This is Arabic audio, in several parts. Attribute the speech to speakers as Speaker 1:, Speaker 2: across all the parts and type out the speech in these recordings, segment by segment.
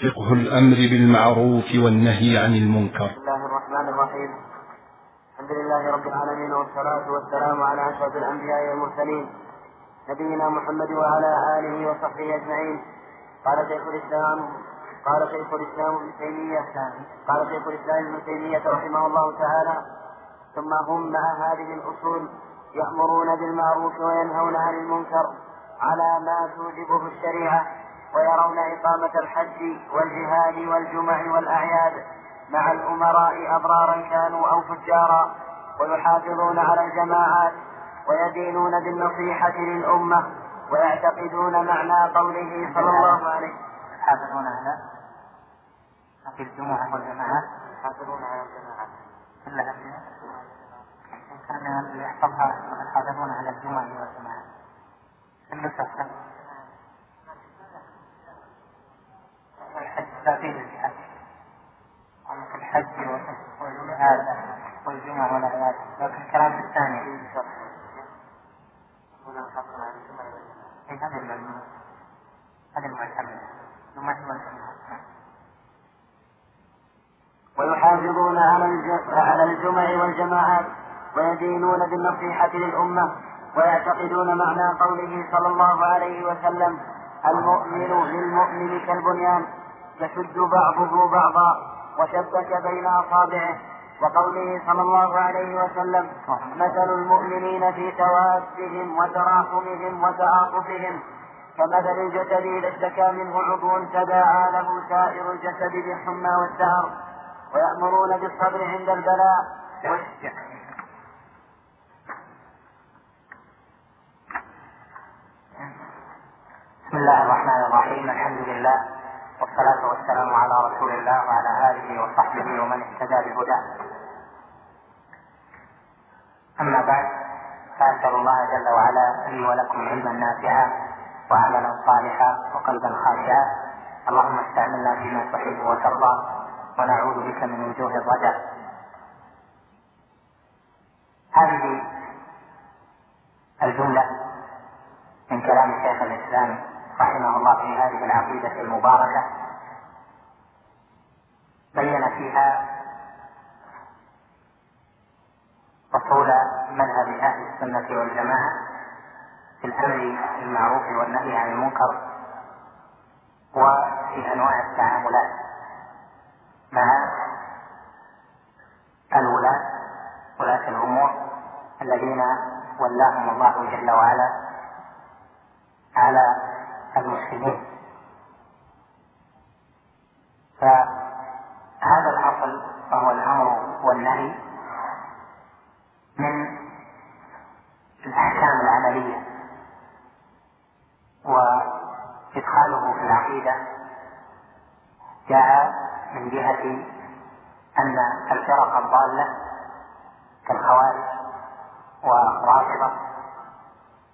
Speaker 1: فقه الأمر بالمعروف والنهي عن المنكر.
Speaker 2: بسم الله الرحمن الرحيم. الحمد لله رب العالمين والصلاة والسلام على أشرف الأنبياء والمرسلين. نبينا محمد وعلى آله وصحبه أجمعين. قال شيخ الإسلام قال شيخ الإسلام ابن تيمية قال شيخ الإسلام ابن تيمية رحمه الله تعالى. ثم هم مع هذه الأصول يأمرون بالمعروف وينهون عن المنكر على ما توجبه الشريعة. ويرون إقامة الحج والجهاد والجمع والأعياد مع الأمراء أبرارا كانوا أو فجارا ويحافظون على الجماعات ويدينون بالنصيحة للأمة ويعتقدون معنى قوله صلى الله. عليه
Speaker 3: يحافظون على في الجمعة والجماعات.
Speaker 2: يحافظون على الجماعات.
Speaker 3: كلها كان يحفظها يحافظون على الجمعة والجماعات. النسخ والأعياد لكن الكلام هذه المعلومات هذه المعتمدة
Speaker 2: ويحافظون على على الجمع والجماعات ويدينون بالنصيحة للأمة ويعتقدون معنى قوله صلى الله عليه وسلم المؤمن للمؤمن كالبنيان. يشد بعضه بعضا وشبك بين أصابعه. وقوله صلى الله عليه وسلم مثل المؤمنين في توادهم وتراحمهم وتعاطفهم. كمثل الجسد إذا اشتكى منه عضو تداعى له سائر الجسد بالحمى والسهر ويأمرون بالصبر عند البلاء.
Speaker 3: بسم الله الرحمن الرحيم. الحمد لله. والصلاة والسلام على رسول الله وعلى آله وصحبه ومن اهتدى بهداه. أما بعد فأسأل الله جل وعلا لي ولكم علما نافعا وعملا صالحا وقلبا خاشعا. اللهم استعملنا فيما تحب وترضى ونعوذ بك من وجوه الرجاء هذه الجملة من كلام شيخ الإسلام رحمه الله في هذه العقيدة المباركة بين فيها أصول مذهب أهل السنة والجماعة في الأمر بالمعروف والنهي عن المنكر وفي أنواع التعاملات مع الولاة ولاة الأمور الذين ولاهم الله جل وعلا على المسلمين فهذا الأصل وهو الأمر والنهي من الأحكام العملية وإدخاله في العقيدة جاء من جهة أن الفرق الضالة كالخوارج والرافضة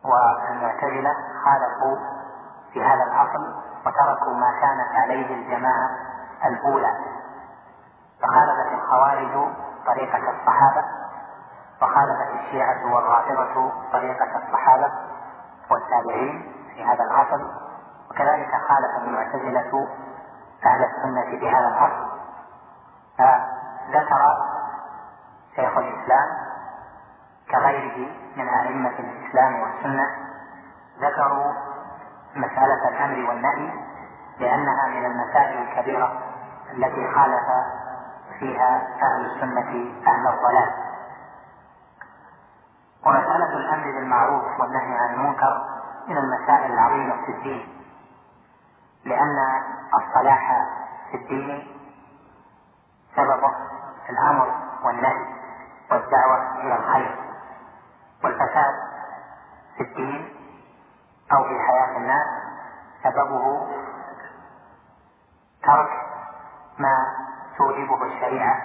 Speaker 3: والمعتزلة خالفوا في هذا الأصل وتركوا ما كانت عليه الجماعة الأولى فخالفت الخوارج طريقة الصحابة وخالفت الشيعة والرافضة طريقة الصحابة والتابعين في هذا الأصل وكذلك خالف المعتزلة أهل السنة في هذا الأصل فذكر شيخ الإسلام كغيره من أئمة الإسلام والسنة ذكروا مسألة الأمر والنهي لأنها من المسائل الكبيرة التي خالف فيها أهل السنة أهل الضلال. ومسألة الأمر بالمعروف والنهي عن المنكر من المسائل العظيمة في الدين لأن الصلاح في الدين سببه الأمر والنهي والدعوة إلى الخير والفساد في الدين أو في حياة الناس سببه ترك ما توجبه الشريعة الشريعة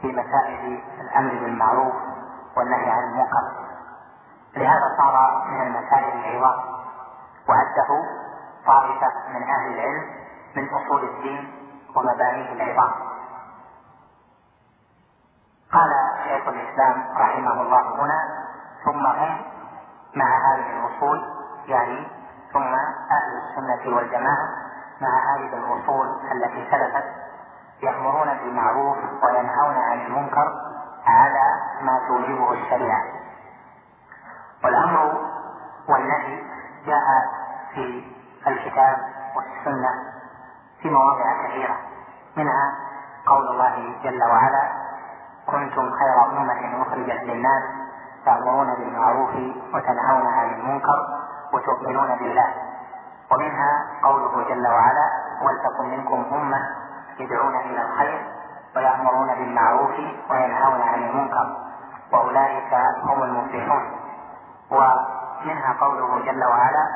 Speaker 3: في مسائل الأمر بالمعروف والنهي عن المنكر لهذا صار من المسائل العظام وعده طائفة من أهل العلم من أصول الدين ومبانيه العظام قال شيخ الإسلام رحمه الله هنا ثم هم مع هذه الأصول يعني ثم أهل السنة والجماعة مع هذه الأصول التي سلفت يأمرون بالمعروف وينهون عن المنكر على ما توجبه الشريعة. والأمر والنهي جاء في الكتاب والسنة في مواضع كثيرة منها قول الله جل وعلا كنتم خير أمة أخرجت للناس تأمرون بالمعروف وتنهون عن المنكر وتؤمنون بالله. ومنها قوله جل وعلا ولتكن منكم أمة يدعون إلى الخير ويأمرون بالمعروف وينهون عن المنكر وأولئك هم المفلحون. ومنها قوله جل وعلا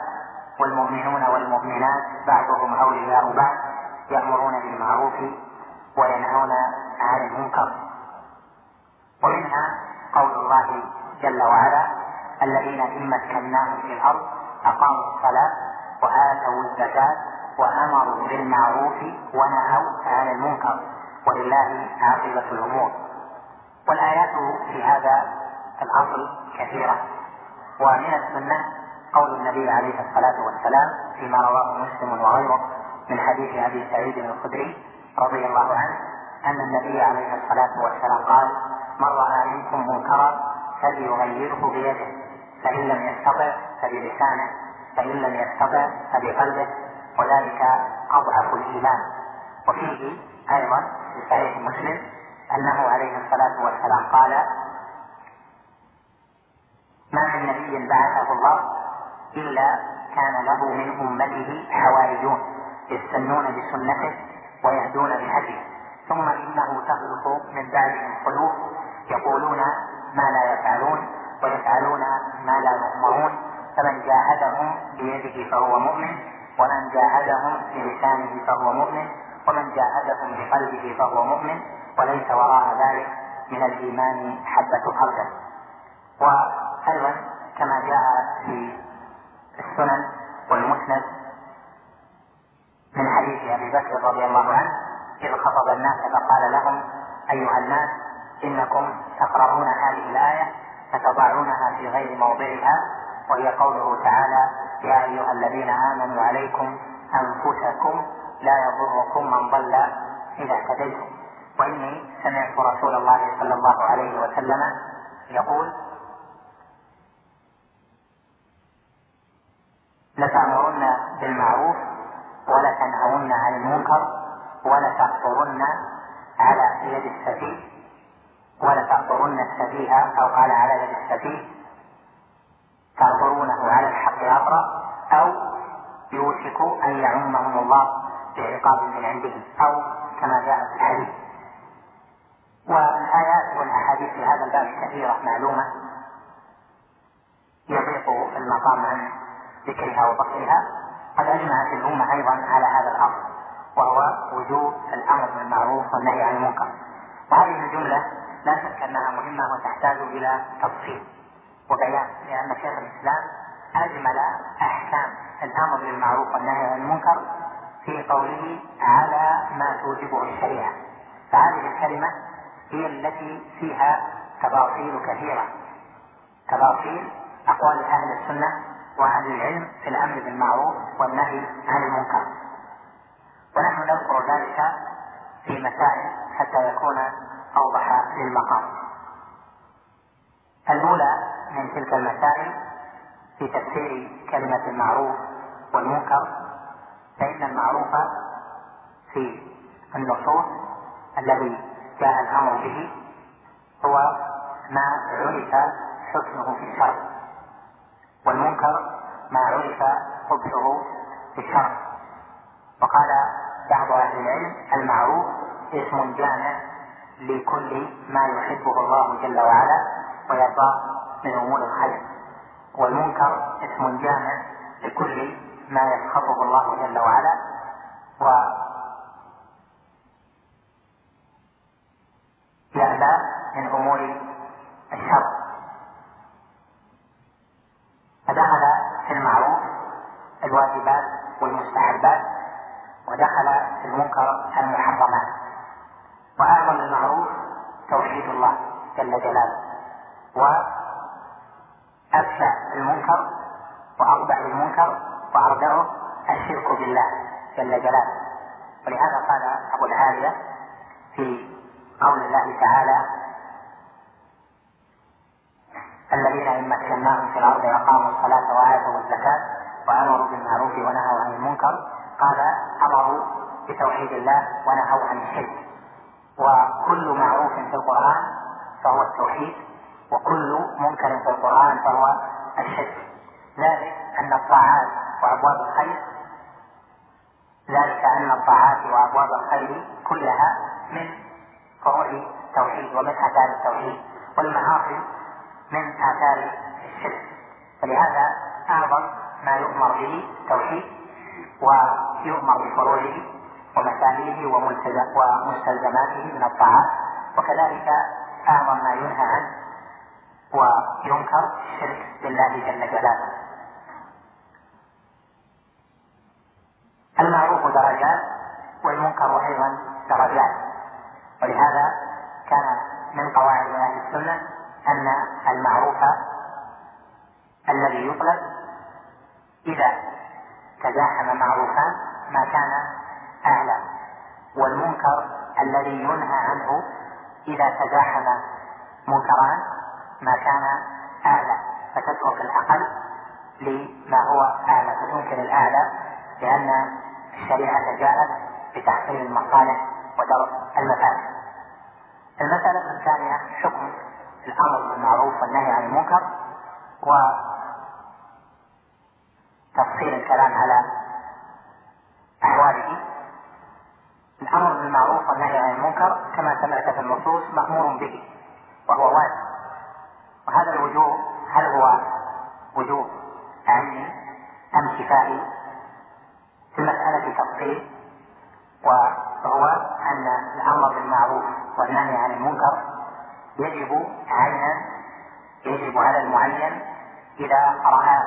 Speaker 3: والمؤمنون والمؤمنات بعضهم أولياء بعض يأمرون بالمعروف وينهون عن المنكر. ومنها قول الله جل وعلا الذين إن مكناهم في الأرض أقاموا الصلاة وآتوا الزكاة وأمروا بالمعروف ونهوا عن المنكر ولله عاقبة الأمور. والآيات في هذا الأصل كثيرة ومن السنة قول النبي عليه الصلاة والسلام فيما رواه مسلم وغيره من حديث أبي سعيد الخدري رضي الله عنه أن النبي عليه الصلاة والسلام قال من رأى منكم منكرا فليغيره بيده فإن لم يستطع فبلسانه فإن لم يستطع فبقلبه وذلك أضعف الإيمان. وفيه أيضا في صحيح مسلم أنه عليه الصلاة والسلام قال ما من نبي بعثه الله إلا كان له من أمته حواريون يستنون بسنته ويهدون بهديه ثم إنه تخلف من بعدهم خلوف يقولون ما لا يفعلون ويفعلون ما لا يؤمرون. فمن جاهدهم بيده فهو مؤمن ومن جاهدهم بلسانه فهو مؤمن ومن جاهدهم بقلبه فهو مؤمن وليس وراء ذلك من الإيمان حبة خردل وأيضا كما جاء في السنن والمسند من حديث أبي بكر رضي الله عنه إذ خطب الناس فقال لهم أيها الناس إنكم تقرؤون هذه الآية فتضعونها في غير موضعها وهي قوله تعالى يا أيها الذين آمنوا عليكم أنفسكم لا يضركم من ضل إذا اهتديتم. وإني سمعت رسول الله صلى الله عليه وسلم يقول لتأمرن بالمعروف ولتنهون عن المنكر ولتحضرن على يد السفيه ولتحضرن السفيه أو قال على يد السفيه. تأمرونه على الحق أقرأ أو يوشك أن يعمهم الله بعقاب من عنده أو كما جاء في الحديث. والآيات والأحاديث في هذا الباب كثيرة معلومة. يضيق المقام عن ذكرها وبسطها قد أجمعت الأمة أيضا على هذا الأمر وهو وجوب الأمر بالمعروف والنهي عن المنكر. وهذه الجملة لا شك أنها مهمة وتحتاج إلى تفصيل. وبيان لأن شيخ الإسلام أجمل أحكام الأمر بالمعروف والنهي عن المنكر في قوله على ما توجبه الشريعة. فهذه الكلمة هي التي فيها تفاصيل كثيرة. تفاصيل أقوال أهل السنة وأهل العلم في الأمر بالمعروف والنهي عن المنكر. ونحن نذكر ذلك في مسائل حتى يكون أوضح للمقام. الأولى من تلك المسائل في تفسير كلمة المعروف والمنكر فإن المعروف في النصوص الذي جاء الأمر به هو ما عرف حسنه في الشرع والمنكر ما عرف قبحه في الشرع. وقال بعض أهل العلم المعروف اسم جامع لكل ما يحبه الله جل وعلا ويرضاه من أمور الخير والمنكر اسم جامع لكل ما يسخطه الله جل وعلا. و هذا من أمور الشر. فدخل في المعروف الواجبات والمستحبات ودخل في المنكر المحرمات. توحيد الله جل جلاله. وأبشع المنكر وأقبح المنكر وأردعه الشرك بالله جل جلاله. ولهذا قال أبو العالية في قول الله تعالى الذين إن مكناهم في الأرض أقاموا الصلاة وآتوا الزكاة وأمروا بالمعروف ونهوا عن المنكر قال أمروا بتوحيد الله ونهوا عن الشرك. وكل معروف في القرآن فهو التوحيد وكل منكر في القرآن فهو الشرك. ذلك أن الطاعات وأبواب الخير ذلك أن الطاعات وأبواب الخير كلها من فروع التوحيد ومن آثار التوحيد والمعاصي من آثار الشرك. فلهذا أعظم ما يؤمر به التوحيد ويؤمر بفروعه ومسائله ومستلزماته من الطاعات. وكذلك أعظم ما ينهى عنه وينكر الشرك بالله جل جلاله. المعروف درجات والمنكر أيضا درجات. ولهذا كان من قواعد أهل السنة أن المعروف الذي يطلب إذا تزاحم معروفان ما كان والمنكر الذي ينهى عنه إذا تزاحم منكران ما كان أعلى فتترك الأقل لما هو أعلى فتنكر الأعلى لأن الشريعة جاءت بتحصيل المصالح ودرء المفاسد. المسألة الثانية حكم الأمر بالمعروف والنهي عن المنكر وتفصيل الكلام على الأمر بالمعروف والنهي عن المنكر كما سمعت في النصوص مأمور به وهو واجب. وهذا الوجوب هل هو وجوب عيني أم كفائي في المسألة تفصيل؟ وهو أن الأمر بالمعروف والنهي عن المنكر يجب عينا يجب على المعين إذا رآه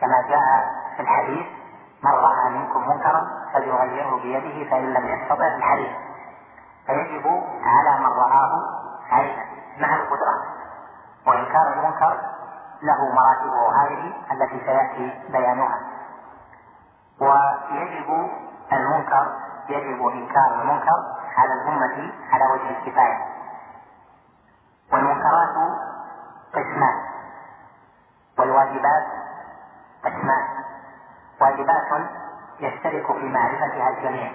Speaker 3: كما جاء في الحديث من رأى منكم منكرا فليغيره بيده فإن لم يستطع الحديث. فيجب على من رآه عينا مع القدرة. وإنكار المنكر له مراتبه هذه التي سيأتي بيانها. ويجب المنكر يجب إنكار المنكر على الأمة على وجه الكفاية. والمنكرات قسمان. والواجبات قسمان. واجبات يشترك في معرفتها الجميع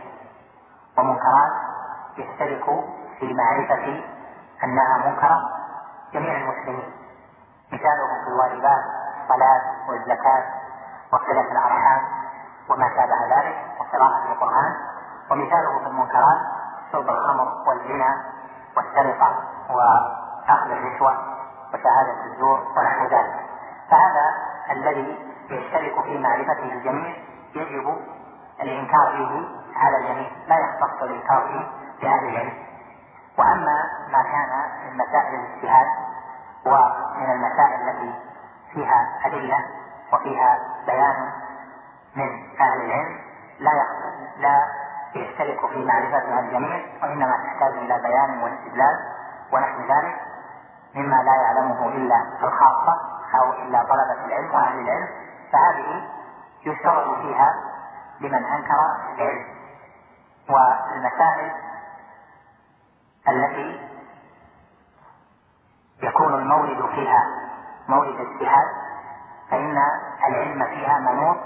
Speaker 3: ومنكرات يشترك في معرفة أنها منكرة جميع المسلمين. مثاله في الواجبات الصلاة والزكاة وصلة الأرحام وما شابه ذلك وقراءة القرآن ومثاله في المنكرات شرب الخمر والزنا والسرقة وأخذ الرشوة وشهادة الزور ونحو ذلك. فهذا الذي يشترك في معرفته الجميع يجب الإنكار فيه على الجميع لا يختص الإنكار فيه بأهل العلم وأما ما كان من مسائل الاجتهاد ومن المسائل التي فيها أدلة وفيها بيان من أهل العلم لا لا يشترك في معرفتها الجميع وإنما تحتاج إلى بيان واستدلال ونحو ذلك مما لا يعلمه إلا الخاصة أو إلا طلبة العلم وأهل العلم. فهذه يشترط فيها لمن أنكر العلم والمسائل التي يكون المورد فيها مورد اجتهاد فإن العلم فيها منوط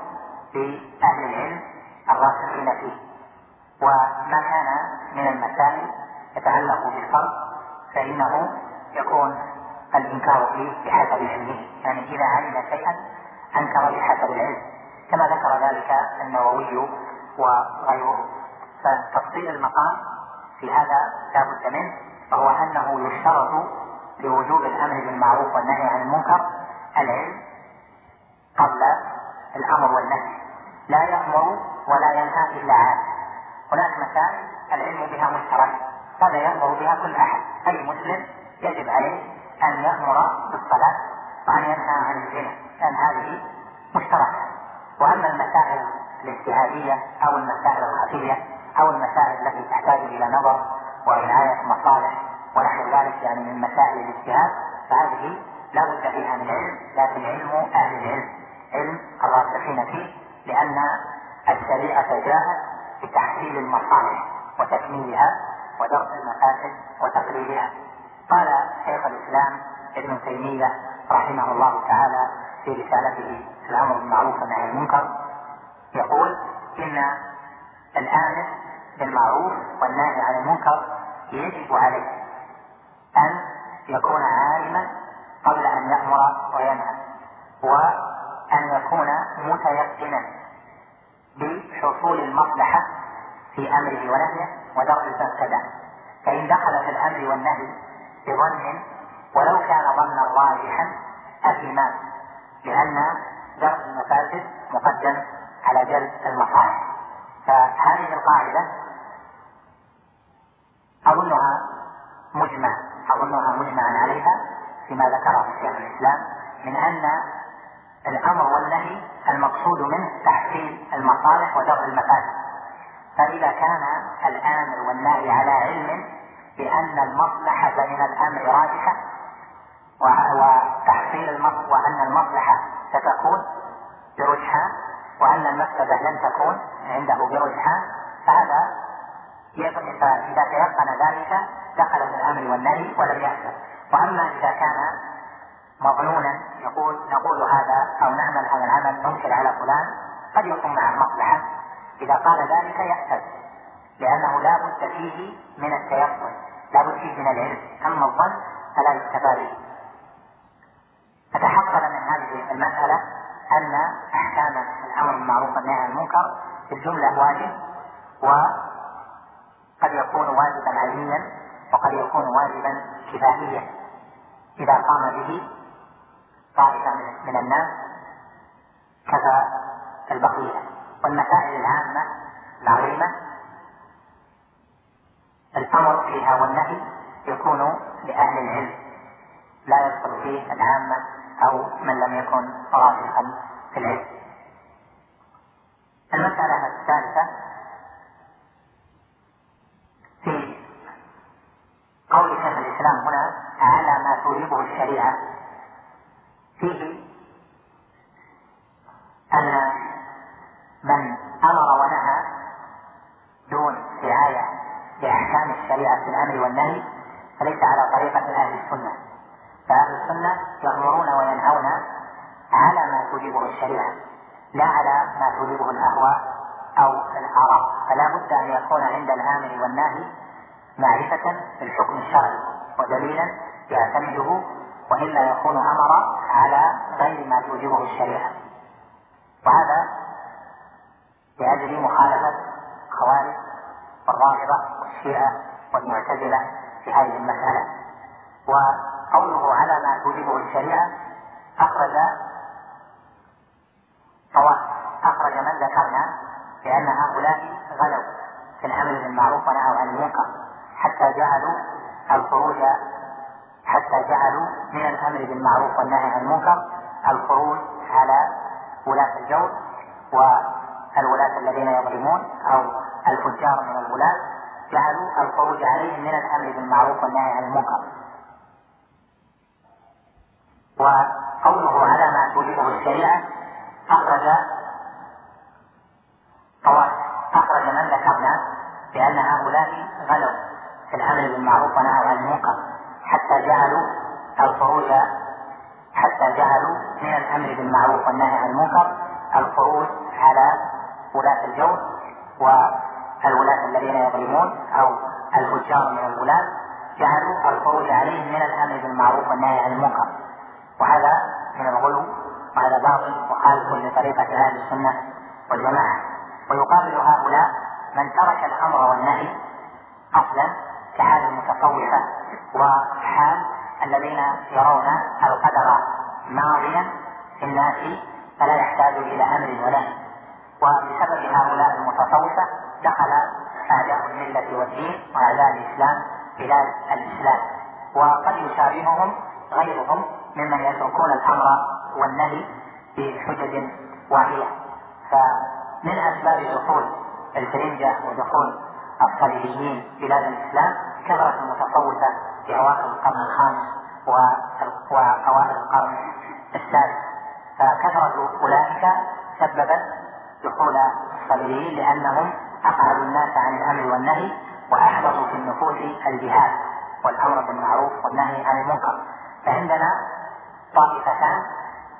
Speaker 3: بأهل العلم الراسخين فيه. وما كان من المسائل يتعلق بالفرد فإنه يكون الإنكار فيه بحسب علمه. يعني إذا علم شيئا أنكر بحسب العلم. كما ذكر ذلك النووي وغيره. فتفصيل المقام في هذا لا بد منه وهو أنه يشترط لوجوب الأمر بالمعروف والنهي عن المنكر العلم قبل الأمر والنهي. لا يأمر ولا ينهى إلا عالم هناك مسائل العلم بها مشترك. هذا يأمر بها كل أحد؟ أي مسلم يجب عليه أن يأمر بالصلاة وأن ينهى عن الزنا. لأن هذه مشتركة. وأما المسائل الاجتهادية أو المسائل الخفية أو المسائل التي تحتاج إلى نظر ورعاية مصالح ونحو ذلك يعني من مسائل الاجتهاد فهذه لا بد فيها من علم لكن علم أهل العلم علم الراسخين فيه لأن الشريعة جاءت بتحصيل المصالح وتكميلها ودرس المفاسد وتقليلها قال شيخ الإسلام ابن تيمية رحمه الله تعالى في رسالته في الأمر بالمعروف والنهي عن المنكر يقول إن الآمر بالمعروف والنهي عن المنكر يجب عليه أن يكون عالما قبل أن يأمر وينهى وأن يكون متيقنا بحصول المصلحة في أمره ونهيه ودرء المفسدة. فإن دخل في الأمر والنهي بظن ولو كان ظنا راجحا أثم لأن درء المفاسد مقدم على جلب المصالح فهذه القاعدة أظنها مجمع أظنها مجمعا عليها فيما ذكره شيخ الإسلام من أن الأمر والنهي المقصود منه تحصيل المصالح ودرء المفاسد. فإذا كان الآمر والنهي على علم بأن المصلحة من الأمر راجحة وتحصيل المصلحة وأن المصلحة ستكون برجحان وأن المفسدة لن تكون عنده برجحان فهذا فإذا تيقن ذلك دخل في الأمر والنهي ولم يحصل. وأما إذا كان مظنونا يقول نقول هذا أو نعمل هذا العمل ننكر على فلان قد يكون مع المصلحة. إذا قال ذلك يحتج لأنه لا بد فيه من التيقن لا بد فيه من العلم. أما الظن فلا يستفاد هذه المسألة أن أحكام الأمر بالمعروف والنهي عن المنكر في الجملة واجب وقد يكون واجبا علميا وقد يكون واجبا كفائيا إذا قام به طائفة من الناس كفى البقية. والمسائل العامة العظيمة الأمر فيها والنهي يكون لأهل العلم. لا يدخل فيه العامة أو من لم يكن راسخا في العلم. المسألة الثالثة في قول شيخ الإسلام هنا على ما توجبه الشريعة. فيه أن من أمر ونهى دون رعاية لأحكام الشريعة في الأمر والنهي فليس على طريقة أهل السنة. فأهل السنة توجبه الشريعة لا على ما توجبه الأهواء أو الآراء فلا بد أن يكون عند الآمر والناهي معرفة بالحكم الشرعي ودليلا يعتمده وإلا يكون أمر على غير ما توجبه الشريعة. وهذا لأجل مخالفة خوارج والرافضة والشيعة والمعتزلة في هذه المسألة وقوله على ما توجبه الشريعة أخرج طوائف أخرج من ذكرنا لأن هؤلاء غلوا في الأمر بالمعروف ونهوا عن المنكر حتى جعلوا الخروج حتى جعلوا من الأمر بالمعروف والنهي عن المنكر الخروج على ولاة الجور والولاة الذين يظلمون أو الفجار من الولاة جعلوا الخروج عليهم من الأمر بالمعروف والنهي عن المنكر. وقوله على ما توجبه الشريعة أخرج طوائف أخرج من ذكرنا بأن هؤلاء بالمعروف ونهوا عن المنكر حتى جعلوا الخروج حتى جعلوا من الأمر بالمعروف والنهي عن المنكر الخروج على ولاة الجور والولاة الذين يظلمون أو الفجار من الولاة جعلوا الخروج عليهم من الأمر بالمعروف والنهي عن المنكر. وهذا من الغلو وهذا باطل مخالف لطريقة أهل السنة والجماعة. ويقابل هؤلاء من ترك الأمر والنهي كحال المتصوفة وحال الذين يرون القدر ماضيا في الناس فلا يحتاج إلى أمر ونهي وبسبب هؤلاء المتصوفة دخل أعداء الملة والدين وأعداء الإسلام بلاد الإسلام. وقد يشابههم غيرهم ممن يتركون الأمر والنهي بحجج واهية. فمن أسباب دخول الفرنجة ودخول الصليبيين بلاد الإسلام كثرة المتصوفة في أواخر القرن الخامس وأوائل القرن السادس. فكثرة أولئك سببت دخول الصليبيين لأنهم أقعدوا الناس عن الأمر والنهي وأحدثوا في النفوس الجهاد والأمر بالمعروف والنهي عن المنكر. فعندنا طائفتان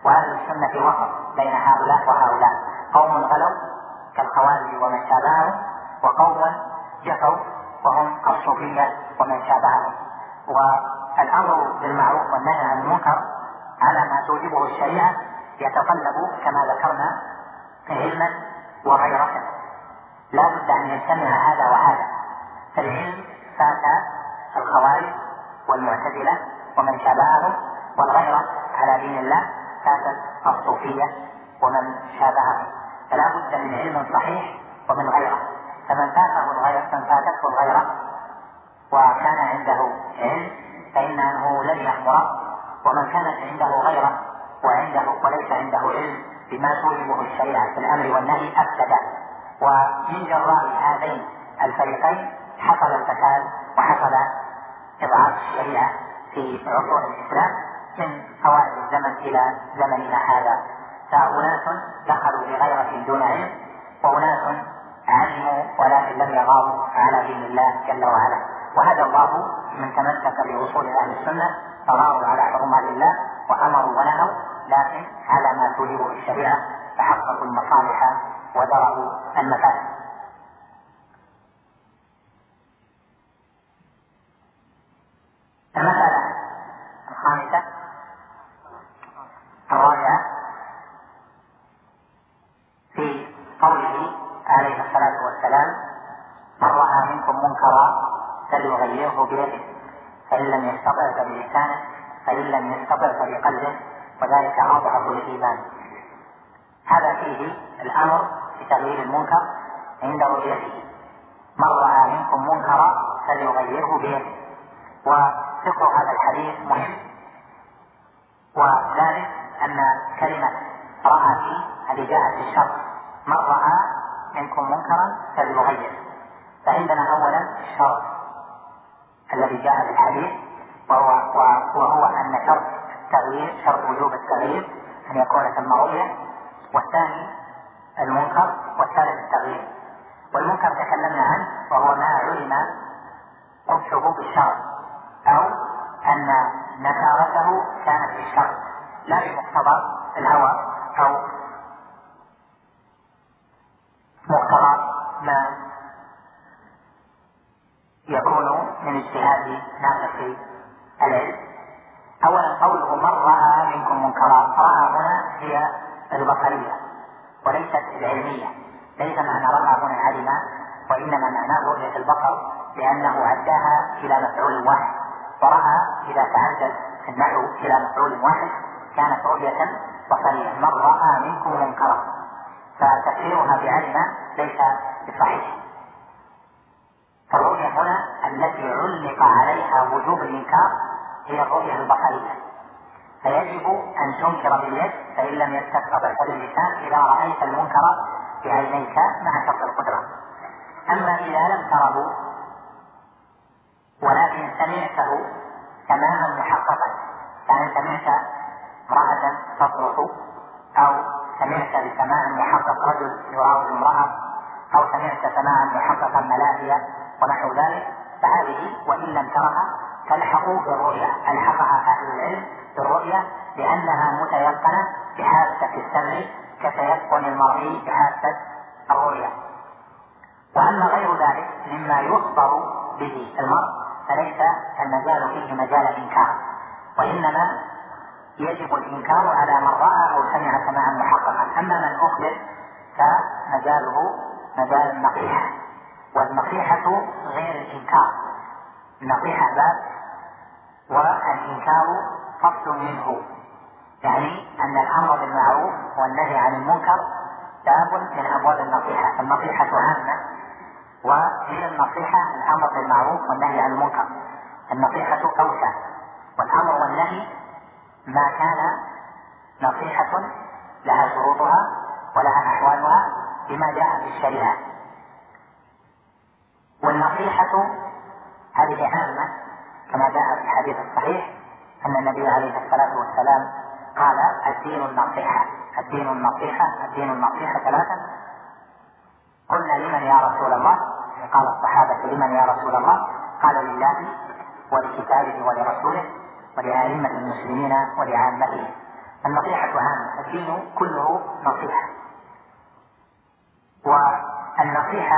Speaker 3: وأهل السنة وسط بين هؤلاء وهؤلاء. قوم غلوا كالخوارج ومن شابههم وقوم جفوا وهم الصوفية ومن شابههم. والأمر بالمعروف والنهي عن المنكر على ما توجبه الشريعة يتطلب كما ذكرنا علما وغيرة لا بد أن يجتمع هذا وهذا. فالعلم فات الخوارج والمعتزلة ومن شابههم والغيرة على دين الله فاتت الصوفية ومن شابههم. فلا بد من علم صحيح ومن غيره. فمن فاته الغيرة من فاتته الغيرة وكان عنده علم فإنه لن يأمر ومن كانت عنده غيرة وعنده وليس عنده علم بما توجبه الشريعة في الأمر والنهي أفسد. ومن جراء هذين الفريقين حصل الفساد وحصل إضعاف الشريعة في عصور الإسلام من أوائل الزمن إلى زمننا هذا. فأناس دخلوا بغيرة دون علم وأناس علموا ولكن لم يغاروا على دين الله جل وعلا. وهدى الله من تمسك بأصول أهل السنة فغاروا على حرمات الله وأمروا ونهوا لكن على ما توجبه الشريعة فحققوا المصالح ودرأوا المفاسد. المسألة الخامسة الرابعة في قوله عليه الصلاة والسلام من رأى منكم منكرا فليغيره بيده فإن لم يستطع فبلسانه فإن لم يستطع فبقلبه وذلك أضعف الإيمان. هذا فيه الأمر بتغيير المنكر عند رؤيته من رأى منكم منكرا فليغيره بيده. وفقه هذا الحديث مهم وذلك أن كلمة رأى فيه هذه جاءت في الشرط من رأى منكم منكرا فليغير فعندنا أولا الشرط الذي جاء في الحديث وهو وهو أن شرط التغيير شرط وجوب التغيير أن يكون ثم رؤية والثاني المنكر والثالث التغيير والمنكر تكلمنا عنه وهو ما علم قبحه بالشرع أو أن نكارته كانت بالشرع لا بمقتضى الهوى أو مقتضى ما يكون من اجتهاد ناقص العلم اولا قوله من راى منكم منكرا راى هنا هي البصريه وليست العلميه ليس معنى راى هنا علم وانما معناه رؤيه البصر لأنه عداها إلى مفعول واحد وراى اذا تعدد النحو إلى مفعول واحد كانت رؤيه بصريه من راى منكم منكرا فتفسيرها بعلم ليس بصحيح فالرؤية هنا التي علق عليها وجوب الإنكار هي الرؤية البصرية فيجب أن تنكر باليد فإن لم يستطع فباللسان إذا رأيت المنكر بعينيك مع شرط القدرة. أما إذا لم تره ولكن سمعته سماعا محققا يعني سمعت امرأة تصرخ أو سمعت بسماع محقق رجل يراود امرأة أو سمعت سماعا محققا ملاهية ونحو ذلك فهذه وإن لم ترها تلحق بالرؤيا ألحقها أهل العلم بالرؤيا لأنها متيقنة بحاسة السمع كتيقن المرئي بحاسة الرؤيا وأما غير ذلك مما يخبر به المرء فليس المجال فيه مجال إنكار وإنما يجب الإنكار على من رأى أو سمع سماعا محققا. أما من أخبر فمجاله مجال النصيحة. والنصيحة غير الإنكار. النصيحة باب والإنكار فصل منه. يعني أن الأمر بالمعروف والنهي عن المنكر باب من أبواب النصيحة. النصيحة عامة ومن النصيحة الأمر بالمعروف والنهي عن المنكر. النصيحة أوسع والأمر والنهي ما كان نصيحة لها شروطها ولها أحوالها بما جاء في الشريعة. والنصيحة هذه عامة كما جاء في الحديث الصحيح أن النبي عليه الصلاة والسلام قال الدين النصيحة. الدين النصيحة الدين النصيحة ثلاثا قلنا لمن يا رسول الله؟ قال الصحابة لمن يا رسول الله؟ قال لله ولكتابه ولرسوله ولأئمة المسلمين ولعامته. النصيحة عامة الدين كله نصيحة. والنصيحة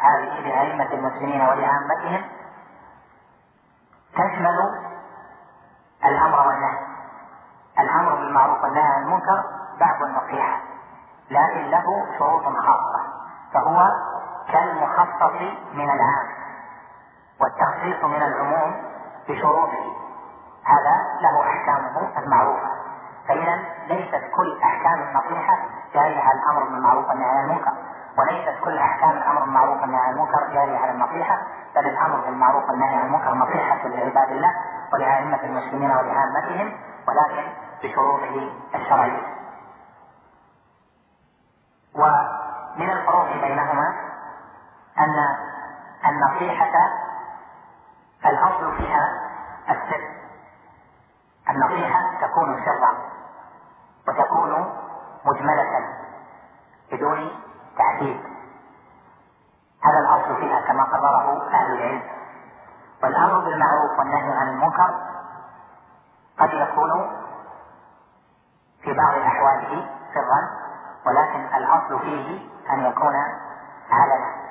Speaker 3: هذه لأئمة المسلمين ولعامتهم تشمل الأمر والنهي. الأمر بالمعروف والنهي عن المنكر بعد النصيحة لكن له شروط خاصة فهو كالمخصص من العام والتخصيص من العموم بشروطه. هذا له أحكامه المعروفة. فإذا ليست كل أحكام النصيحة جارية على الأمر بالمعروف والنهي عن المنكر وليست كل أحكام الأمر بالمعروف والنهي عن المنكر جارية على النصيحة بل الأمر بالمعروف والنهي عن المنكر نصيحة لعباد الله ولأئمة المسلمين ولعامتهم ولكن بشروطه الشرعية. ومن الفروق بينهما أن النصيحة الأصل فيها السر. النصيحة تكون سرا وتكون مجملة بدون تعديل. هذا الأصل فيها كما قرره أهل العلم. والأمر بالمعروف والنهي عن المنكر قد يكون في بعض أحواله سرا ولكن الأصل فيه أن يكون علنا.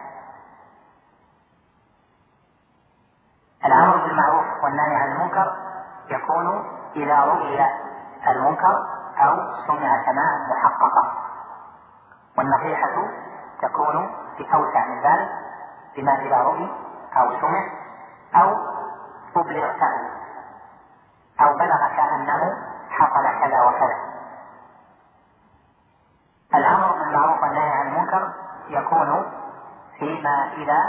Speaker 3: الأمر بالمعروف والنهي عن المنكر يكون إذا رؤي المنكر أو سمع سماعا محققا. والنصيحة تكون بأوسع من ذلك بما إذا رؤي أو سمع أو أبلغته أو بلغك أنه حصل كذا وكذا الأمر بالمعروف والنهي عن المنكر يكون فيما إذا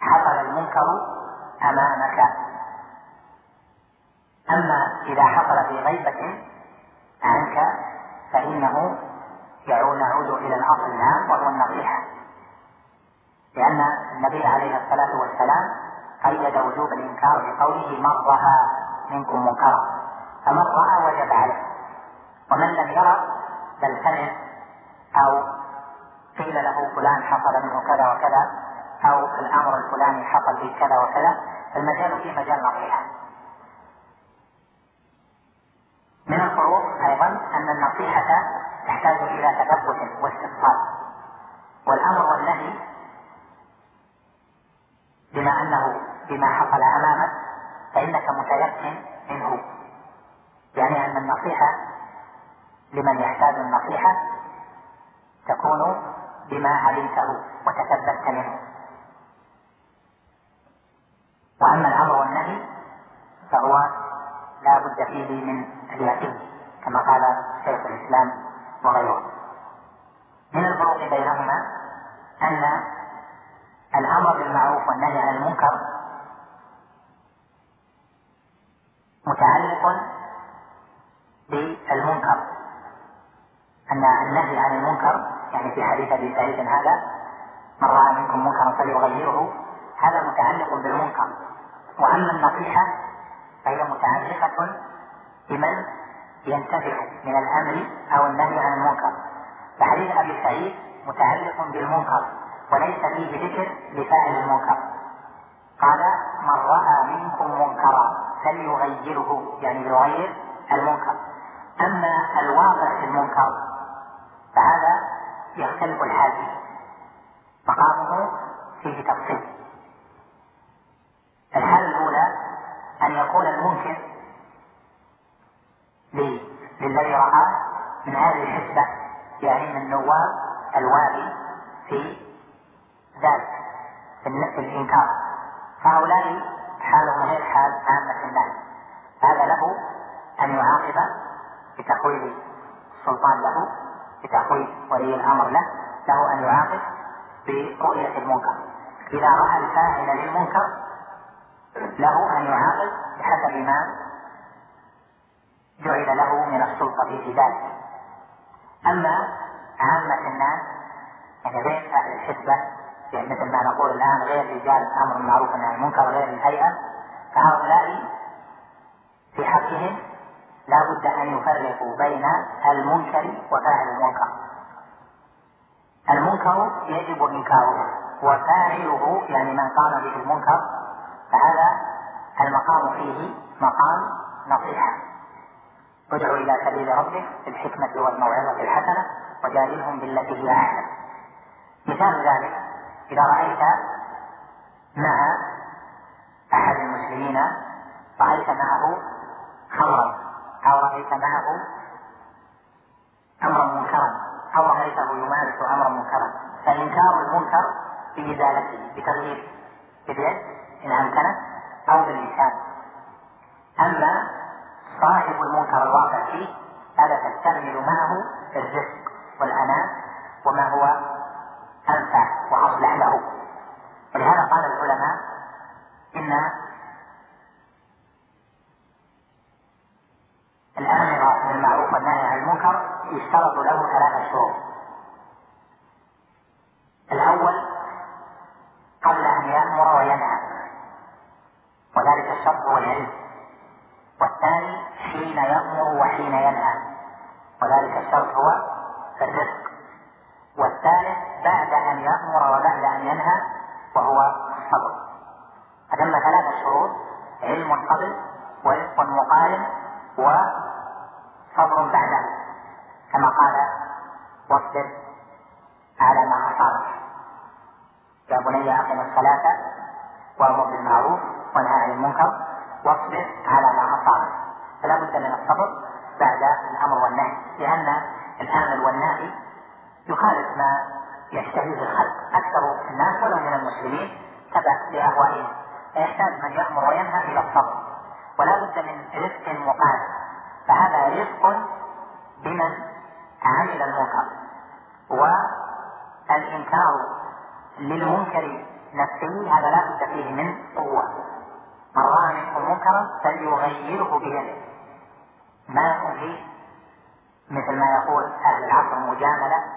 Speaker 3: حصل المنكر أمامك. أما إذا حصل في غيبة عنك فإنه يعود نعود إلى الأصل العام وهو النصيحة. لأن النبي عليه الصلاة والسلام قيد وجوب الإنكار بقوله رأى منكم منكرا. كذا أو الأمر الفلاني حصل به كذا وكذا. المجال في مجال نصيحة من الفروق أيضا أن النصيحة تحتاج إلى تثبت واستفصال والأمر والنهي بما أنه بما حصل أمامك فإنك متيقن منه يعني أن النصيحة لمن يحتاج النصيحة تكون بما علمته وتثبت منه وأما الأمر والنهي فهو لا بد فيه من اليقين كما قال شيخ الإسلام وغيره من الفروق بينهما أن الأمر بالمعروف والنهي عن المنكر متعلق بالمنكر أن النهي عن المنكر يعني في حديث أبي سعيد هذا من رأى منكم منكرا فليغيره هذا متعلق بالمنكر وأما النصيحة فهي متعلقة بمن ينتفع من الأمر أو النهي عن المنكر فحديث أبي سعيد متعلق بالمنكر وليس فيه ذكر لفاعل المنكر قال من رأى منكم منكرا فليغيره يعني يغير المنكر أما الواقع في المنكر فهذا يختلف الحال مقامه فيه تفصيل الحالة الأولى يكون المنكر للذي رآه من هذه الحسبة يعني من نواب الوالي في ذلك في الإنكار. هؤلاء حالهم غير حال عامة الناس هذا له أن يعاقب بتحويل السلطان له بتحويل ولي الأمر له له أن يعاقب برؤية المنكر. إذا رأى الفاعل للمنكر ما جعل له من السلطة في ذلك أما عامة الناس يعني غير أهل الحسبة يعني مثل ما نقول الآن غير رجال الأمر بالمعروف والنهي عن المنكر غير الهيئة فهؤلاء في حقهم لا بد أن يفرقوا بين المنكر وفاعل المنكر. المنكر يجب إنكاره وفاعله يعني من قام به المنكر المقام فيه مقام نصيحة. ادع إلى سبيل ربك بالحكمة والموعظة الحسنة وجادلهم بالتي هي أحسن. مثال ذلك إذا رأيت مع أحد المسلمين رأيت معه خمرا أو رأيت معه أمرا منكرا أو رأيته يمارس أمرا منكرا. فإنكار المنكر بإزالته بتغيير باليد إن أمكنت أو باللسان أما صاحب المنكر الواقع فيه هذا تستعمل معه الرزق والأناة وما هو أنفع وأصلح له ولهذا قال العلماء إن الآمر بالمعروف والنهي عن المنكر يشترط له ثلاثة شروط الأول قبل أن يأمر وينهى وذلك الشرط هو العلم والثاني حين يأمر وحين ينهى وذلك الشرط هو الرزق والثالث بعد أن يأمر وبعد أن ينهى وهو الصبر فتم ثلاثة شروط علم قبل ورزق مقارن وصبر بعده كما قال واصبر على ما أصابك يا بني أقم الصلاة وأمر بالمعروف وانهى عن المنكر واصبر على ما أصابك فلا بد من الصبر بعد الأمر والنهي لأن الآمر والنهي يخالف يشتهيه الخلق أكثر الناس ولو من المسلمين تبع لأهوائهم فيحتاج من يأمر وينهى إلى الصبر. ولا بد من رزق مقارن فهذا رزق بمن عمل المنكر. والإنكار للمنكر نفسه هذا لا بد فيه من قوة. من رأى منكم منكرا فليغيره بيده. ما يكون فيه مثل ما يقول أهل العصر مجاملة.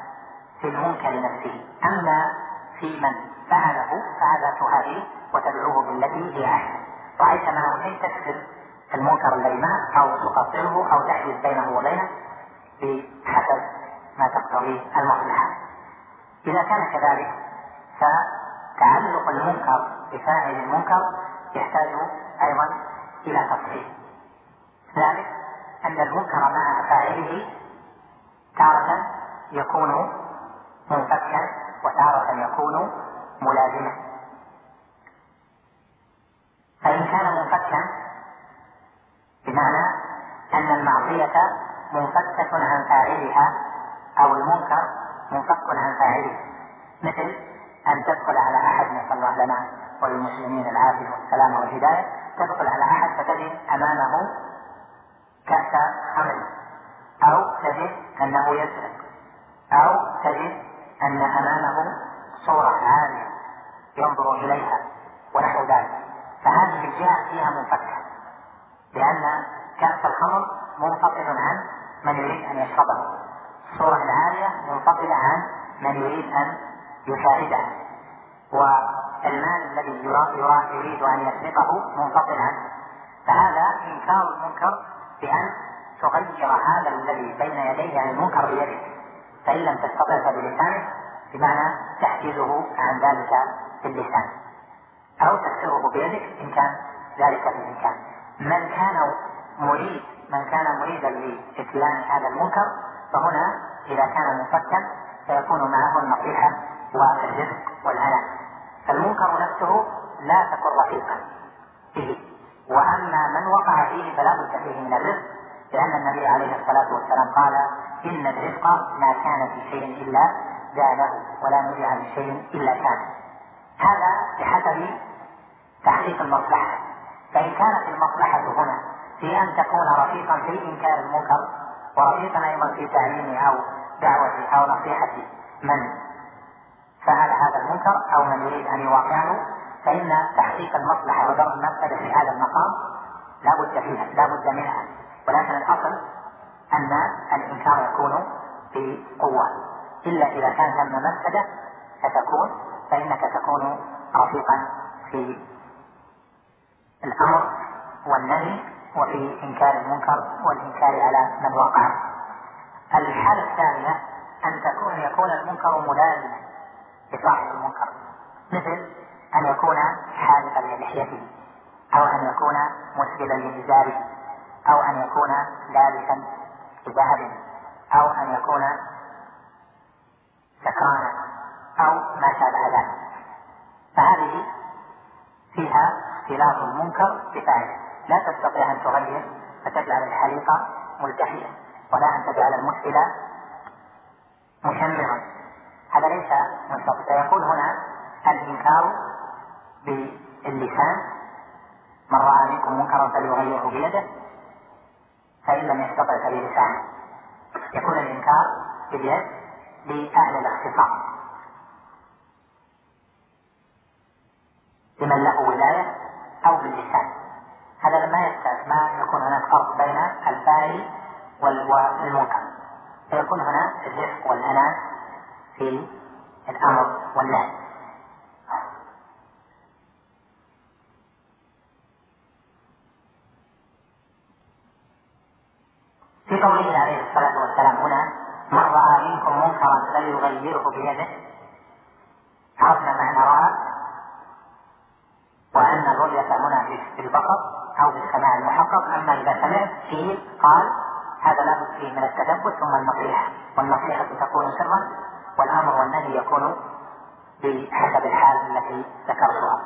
Speaker 3: في المنكر نفسه أما في من فعله فهذا تهاديه وتدعوه بالتي هي أحسن رأيت معه شيء تكسر المنكر الذي معه أو تقصره أو تحجز بينه وبينه بحسب ما تقتضيه المصلحة. إذا كان كذلك فتعلق المنكر بفاعل المنكر يحتاج أيضا إلى تفصيل. ذلك أن المنكر مع فاعله تارة يكون منفكا وتارة يكون ملازما. فإن كان منفكا بمعنى أن المعصية منفكة عن فاعلها أو المنكر منفك عن فاعله. مثل أن تدخل على أحد نسأل الله لنا وللمسلمين العافية والسلامة والهداية. تدخل على أحد فتجد أمامه كأس خمر أو تجد أنه يسرق أو تجد أن أمامه صورة عالية ينظر إليها ونحو ذلك. فهذه الجهة فيها منفكة لأن كأس الخمر منفصل عن من يريد أن يشربه. الصورة العالية منفصلة عن من يريد أن يشاهدها والمال الذي يريد أن يسرقه منفصل عنه. فهذا إنكار المنكر بأن تغير هذا الذي بين يديه عن المنكر بيدك فإن لم تستطع فبلسانك بمعنى تحجزه عن ذلك باللسان. أو تكسره بيدك إن كان ذلك بالإمكان. من كان مريد من كان مريدا لإتيان هذا المنكر فهنا إذا كان منفكا سيكون معه النصيحة والرزق والهلاك. فالمنكر نفسه لا تكن رفيقا به. وأما من وقع فيه فلا بد فيه من الرزق لأن النبي عليه الصلاة والسلام قال إن الرزق ما كان في شيء إلا زاده ولا نزع من شيء إلا كان. هذا بحسب تحقيق المصلحة. فإن كانت المصلحة هنا في أن تكون رفيقا في إنكار المنكر ورفيقا أيضا في تعليم أو دعوة أو نصيحة من فعل هذا المنكر أو من يريد أن يواقعه فإن تحقيق المصلحة ودرء المفسدة في هذا المقام لا بد فيها لا بد منها. ولكن الأصل أن الإنكار يكون بقوة. إلا إذا كان ثم مفسدة فتكون فإنك تكون رفيقا في الأمر والنهي وفي إنكار المنكر والإنكار على من وقع. الحالة الثانية أن تكون يكون المنكر ملازما لصاحب المنكر. مثل أن يكون حالقا للحيته أو أن يكون مسبلا لإزاره أو أن يكون لابسا بذهب أو أن يكون سكرانا أو ما شابه ذلك. فهذه فيها اختلاف المنكر بفاعله. لا تستطيع أن تغير فتجعل الحليقه ملتحية ولا أن تجعل المسبل مشمرا. هذا ليس منطق فيكون هنا الإنكار باللسان من رأى منكم منكرا فليغيره بيده. فإن لم يستطع فبلسانه يكون الانكار باليد لأهل الاختصاص لمن له ولاية أو باللسان. هذا لما يحتاج ما يكون هناك فرق بين الفاعل والمنكر. فيكون هنا الرفق والأناة في الأمر والنهي. في قوله عليه الصلاة والسلام. هنا من رأى منكم منكرا فليغيره بيده. عرفنا معنى رأى وأن الرؤية هنا بالبصر أو بالسماع المحقق. أما إذا سمعت فيه قال هذا لا بد فيه من التثبت ثم النصيحة. والنصيحة تكون سرا والأمر والنهي يكون بحسب الحال التي ذكرتها.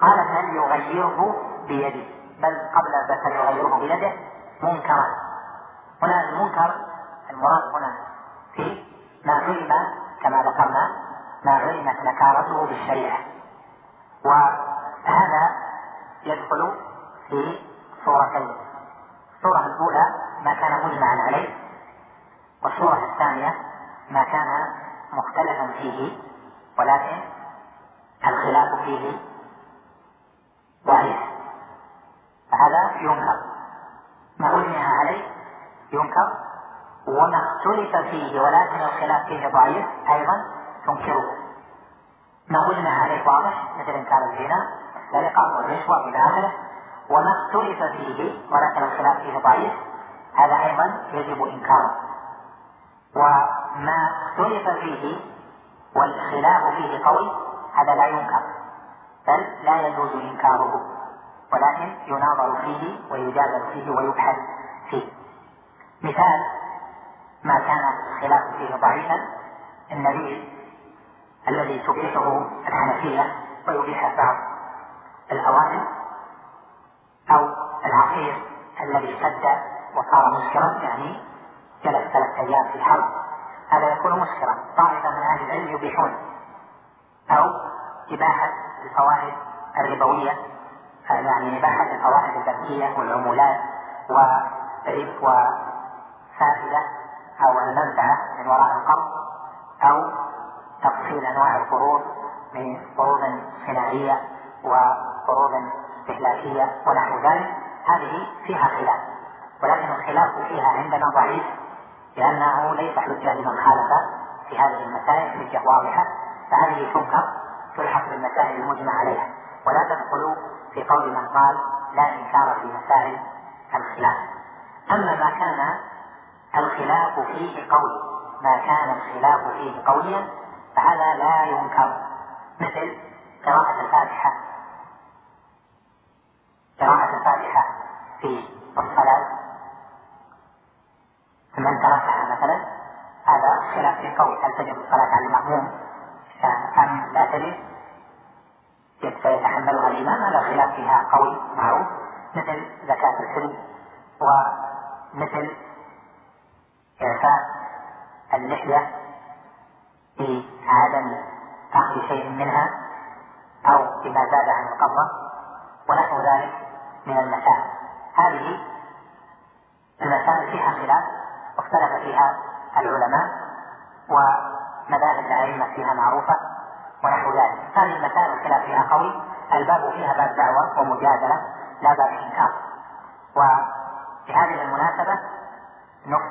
Speaker 3: قال هل يغيره بيده. بل قبل بل يغيره بيده. المنكر المراد هنا في ما علم كما ذكرنا ما علمت نكارته بالشريعة. وهذا يدخل في صورتين. الصورة الأولى ما كان مجمعا عليه والصورة الثانية ما كان مختلفا فيه ولكن الخلاف فيه ضعيف. فهذا ينكر. ما أجمع عليه ينكر وما اختلف فيه ولكن الخلاف فيه ضعيف أيضا تنكره. ما أجمع عليه واضح مثل إنكار الزنا السرقة والرشوة إلى آخره. وما اختلف فيه ولكن الخلاف فيه ضعيف هذا أيضا يجب إنكاره. وما اختلف فيه والخلاف فيه قوي هذا لا ينكر بل لا يجوز إنكاره. ولكن يناظر فيه ويجادل فيه ويبحث فيه. مثال ما كان الخلاف فيه ضعيفا النبي الذي تبيحه الحنفية ويبيح بعض الأوائل أو العصير الذي اشتد وصار مسكرا يعني جلس ثلاث أيام في حرب هذا يكون مسكرا. طائفة من أهل العلم يبيحون. أو إباحة الفوائد الربوية يعني إباحة الفوائد البنكية والعمولات وربح وفائدة أو المنفعة من وراء القرض أو تفصيل أنواع القروض من قروض صناعية وقروض استهلاكية ونحو ذلك. هذه فيها خلاف ولكن الخلاف فيها عندنا ضعيف لأنه ليس حجة لمن خالف في هذه المسائل حجة واضحة. فهذه تنكر تلحق بالمسائل المجمع عليها. ولا تدخل في قول من قال لا إنكار في مسائل الخلاف. أما ما كان الخلاف فيه قوي ما كان الخلاف فيه قويا فهذا لا ينكر. مثل قراءة الفاتحة. قراءة الفاتحة في الصلاة. من تركها مثلا هذا خلاف في قول. هل تجب الصلاة على المأموم؟ أم لا تجب. سيتحملها الإمام هذا خلاف فيها قوي معروف. مثل زكاة السن ومثل إعفاء اللحية في عدم أخذ شيء منها أو بما زاد عن القبضة ونحو ذلك من المسائل. هذه المسائل فيها خلاف واختلف فيها العلماء مذاهب الأئمة فيها معروفة ونحو ذلك. هذه المسائل الخلاف فيها قوي. الباب فيها باب دعوة ومجادلة لا باب إنكار. وفي هذه المناسبة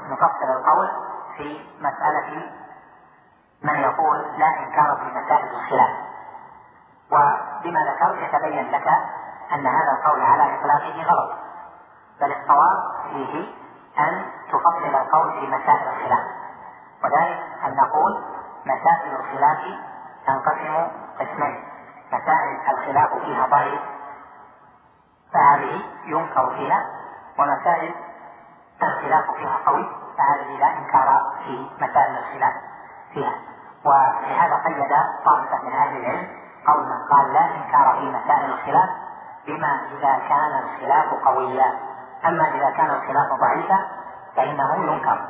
Speaker 3: نفصل القول في مسألة من يقول لا إنكار في مسائل الخلاف. وبما ذكرت يتبين لك أن هذا القول على إطلاقه غلط بل الصواب فيه أن تفصل القول في مسائل الخلاف. وذلك أن نقول مسائل الخلاف تنقسم قسمين مسائل الخلاف فيها ضعيف فهذه ينكر فيها ومسائل الخلاف فيها قوي فهذه لا إنكار في مسائل الخلاف فيها. ولهذا قيد طائفة من أهل العلم قول من قال لا إنكار في مسائل الخلاف بما إذا كان الخلاف قويا. أما إذا كان الخلاف ضعيفا فإنه ينكر.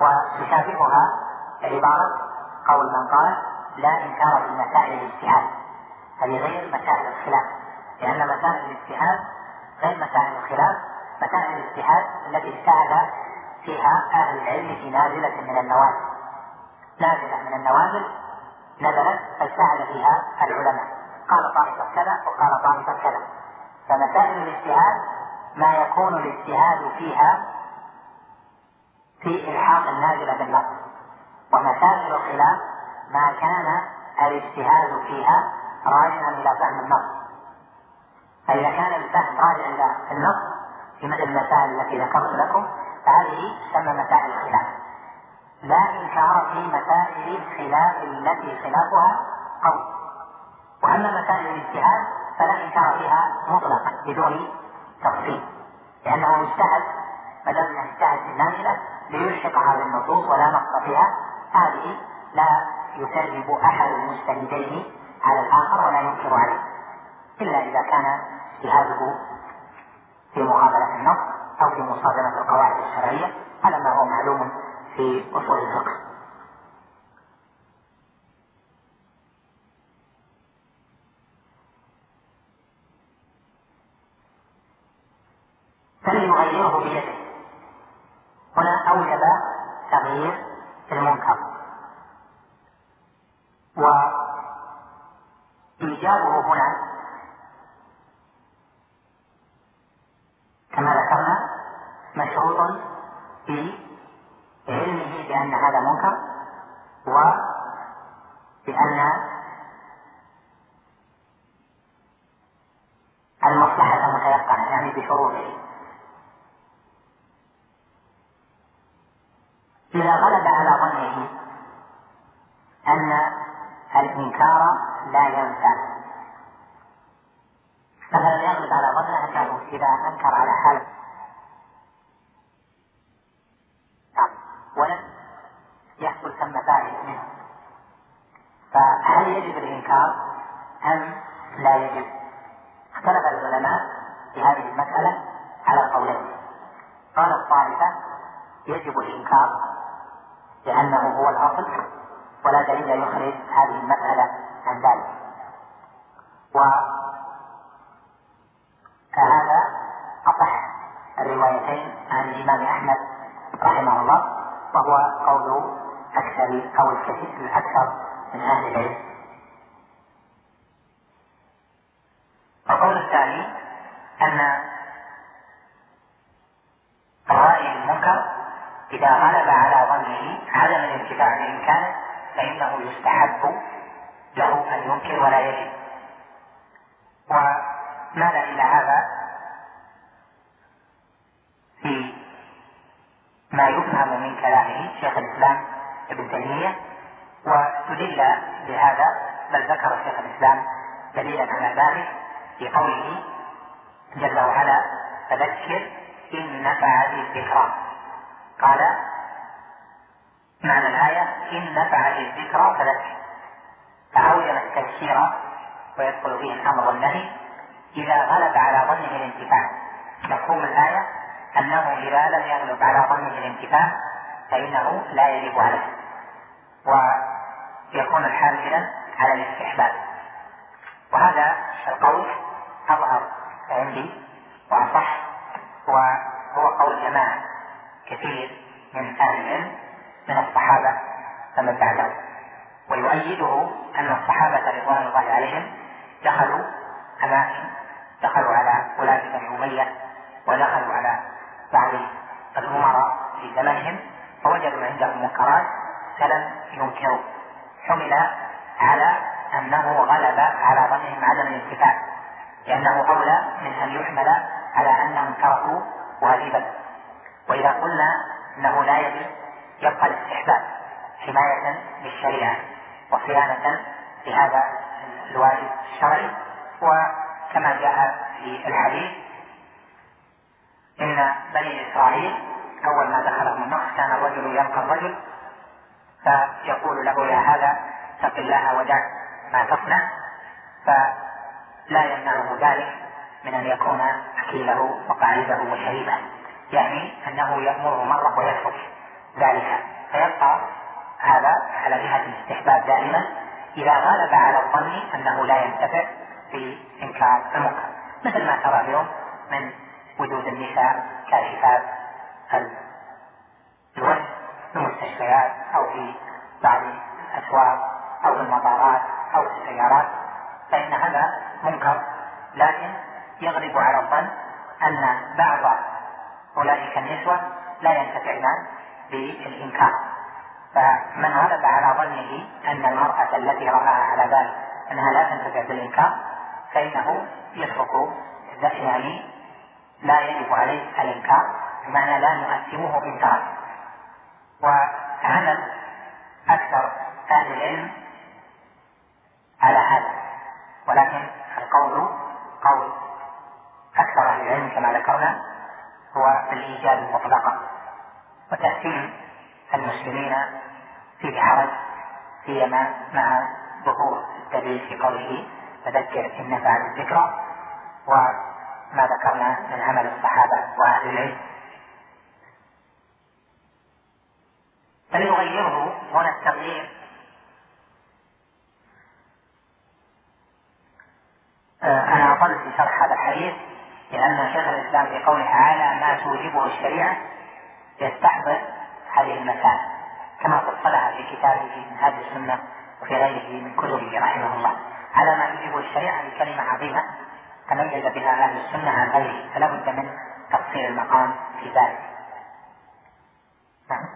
Speaker 3: وتشابهها عبارة قول من قال لا إنكار في مسائل الاجتهاد. هذه غير مسائل الخلاف لأن مسائل الاجتهاد غير مسائل الخلاف مسائل الاجتهاد التي اجتهد فيها أهل العلم في نازلة من النوازل. نازلة من النوازل نزلت فاجتهد فيها العلماء. قال طائفة كذا وقال طائفة كذا. فمسائل الاجتهاد ما يكون الاجتهاد فيها في إلحاق النازلة بالنص ومسائل الخلاف ما كان الاجتهاد فيها راجعا إلى فهم النص. فإذا كان الفهم راجعا إلى النص في مثل المسائل التي ذكرت لكم فهذه تسمى مسائل الخلاف. لا إنكار في مسائل الخلاف التي خلافها قول وأما مسائل الاجتهاد فلا إنكار فيها مطلقا بدون تفصيل. لأنه اجتهد ما دام اجتهد في النازلة ليلحقها بالنصوص ولا نقص فيها. هذه لا يكذب أحد المجتهدين على الآخر ولا ينكر عليه إلا إذا كان اجتهاده في مقابلة النص أو في مصادمة القواعد الشرعية على ما هو معلوم في أصول الفقه. فليغيره بيده. هنا أوجب تغيير المنكر. وإيجابه هنا كما ذكرنا مشروط بعلمه بأن هذا منكر وبأن المصلحة متيقنة يعني بشروطه. إذا غلب على ظنه أن الإنكار لا ينفع. مثلا يغلب على ظنه؟ أنه إذا أنكر على حال ولم يحصل ثم فائدة منه. فهل يجب الإنكار أم لا يجب؟ اختلف العلماء في هذه المسألة على قولين قالت طائفة يجب الإنكار لأنه هو الأصل ولا دليل يخرج هذه المسألة عن ذلك وكهذا أصح الروايتين عن الإمام أحمد رحمه الله وهو قول أكثر أو الكثير الأكثر من أهل العلم القول الثاني أن الرأي المنكر إذا غلب على ظنه عدم الانتفاع بإمكانه فإنه يستحب له أن ينكر ولا يجب وماذا إلى هذا في ما يفهم من كلامه شيخ الإسلام ابن تيمية واستدل بهذا بل ذكر شيخ الإسلام دليلا على ذلك في قوله جل وعلا فذكر إن نفعت الذكرى قال معنى الآية إن نفعت الذكرى فذكر فأوجب التذكير ويدخل فيه الأمر والنهي إذا غلب على ظنه الانتفاع مفهوم الآية أنه إذا لم يغلب الانتفاع فإنه لا يجب عليه. ويكون الحال على الاستحباب وهذا القول أظهر عندي وأصح وهو قول جماعة كثير من أهل العلم من الصحابة فمن بعدهم عليهم دخلوا أماكن دخلوا على ولاة بني أمية ودخلوا على بعض الأمراء في زمنهم فوجدوا عندهم منكرات فلم ينكروا حمل على أنه غلب على ظنهم عدم الانتفاع لأنه أولى من أن يحمل على أنهم تركوا واجبا وإذا قلنا أنه لا يجب يبقى الاستحباب حماية للشريعة وصيانة لهذا الواجب الشرعي وكما جاء في الحديث إن بني إسرائيل أول ما دخلهم النص كان الرجل يلقى الرجل فيقول له يا هذا اتق الله ودع ما تصنع فلا يمنعه ذلك من أن يكون أكيله وقاعده وشريبه يعني أنه يأمره مرة ويترك ذلك فيبقى هذا على جهة الاستحباب دائما. إذا غلب على الظن أنه لا ينتفع بإنكار المنكر مثل ما ترى اليوم من وجود النساء كاشفات الوجه في المستشفيات أو في بعض الأسواق أو المطارات أو في السيارات فإن هذا منكر. لكن يغلب على الظن أن بعض أولئك النسوة لا ينتفعن بالإنكار. فمن غلب على ظنه أن المرأة التي رآها على بال أنها لا تنتفع بالإنكار فإنه يترك يعني لا يجب عليه الإنكار بمعنى لا نؤثمه إنكارا وعمل أكثر أهل العلم على هذا. ولكن القول قول أكثر أهل العلم كما ذكرنا هو الإيجاب مطلقا وتأثيم المسلمين فيه حرج سيما مع ظهور الدليل في قوله فذكر إن نفعت الذكرى وما ذكرنا من عمل الصحابة وأهل العلم. فليغيره هنا التغيير آه، أنا أطلت في شرح هذا الحديث لأن شيخ الإسلام في قوله تعالى ما توجبه الشريعة يستحضر هذه المسائل. كما فصلها في كتابه من هذه السنة وفي غيره من كتبه رحمه الله. على ما توجبه الشريعة بكلمة عظيمة تميز بها أهل السنة عن غيره فلا بد من تفصيل المقام في ذلك. نعم.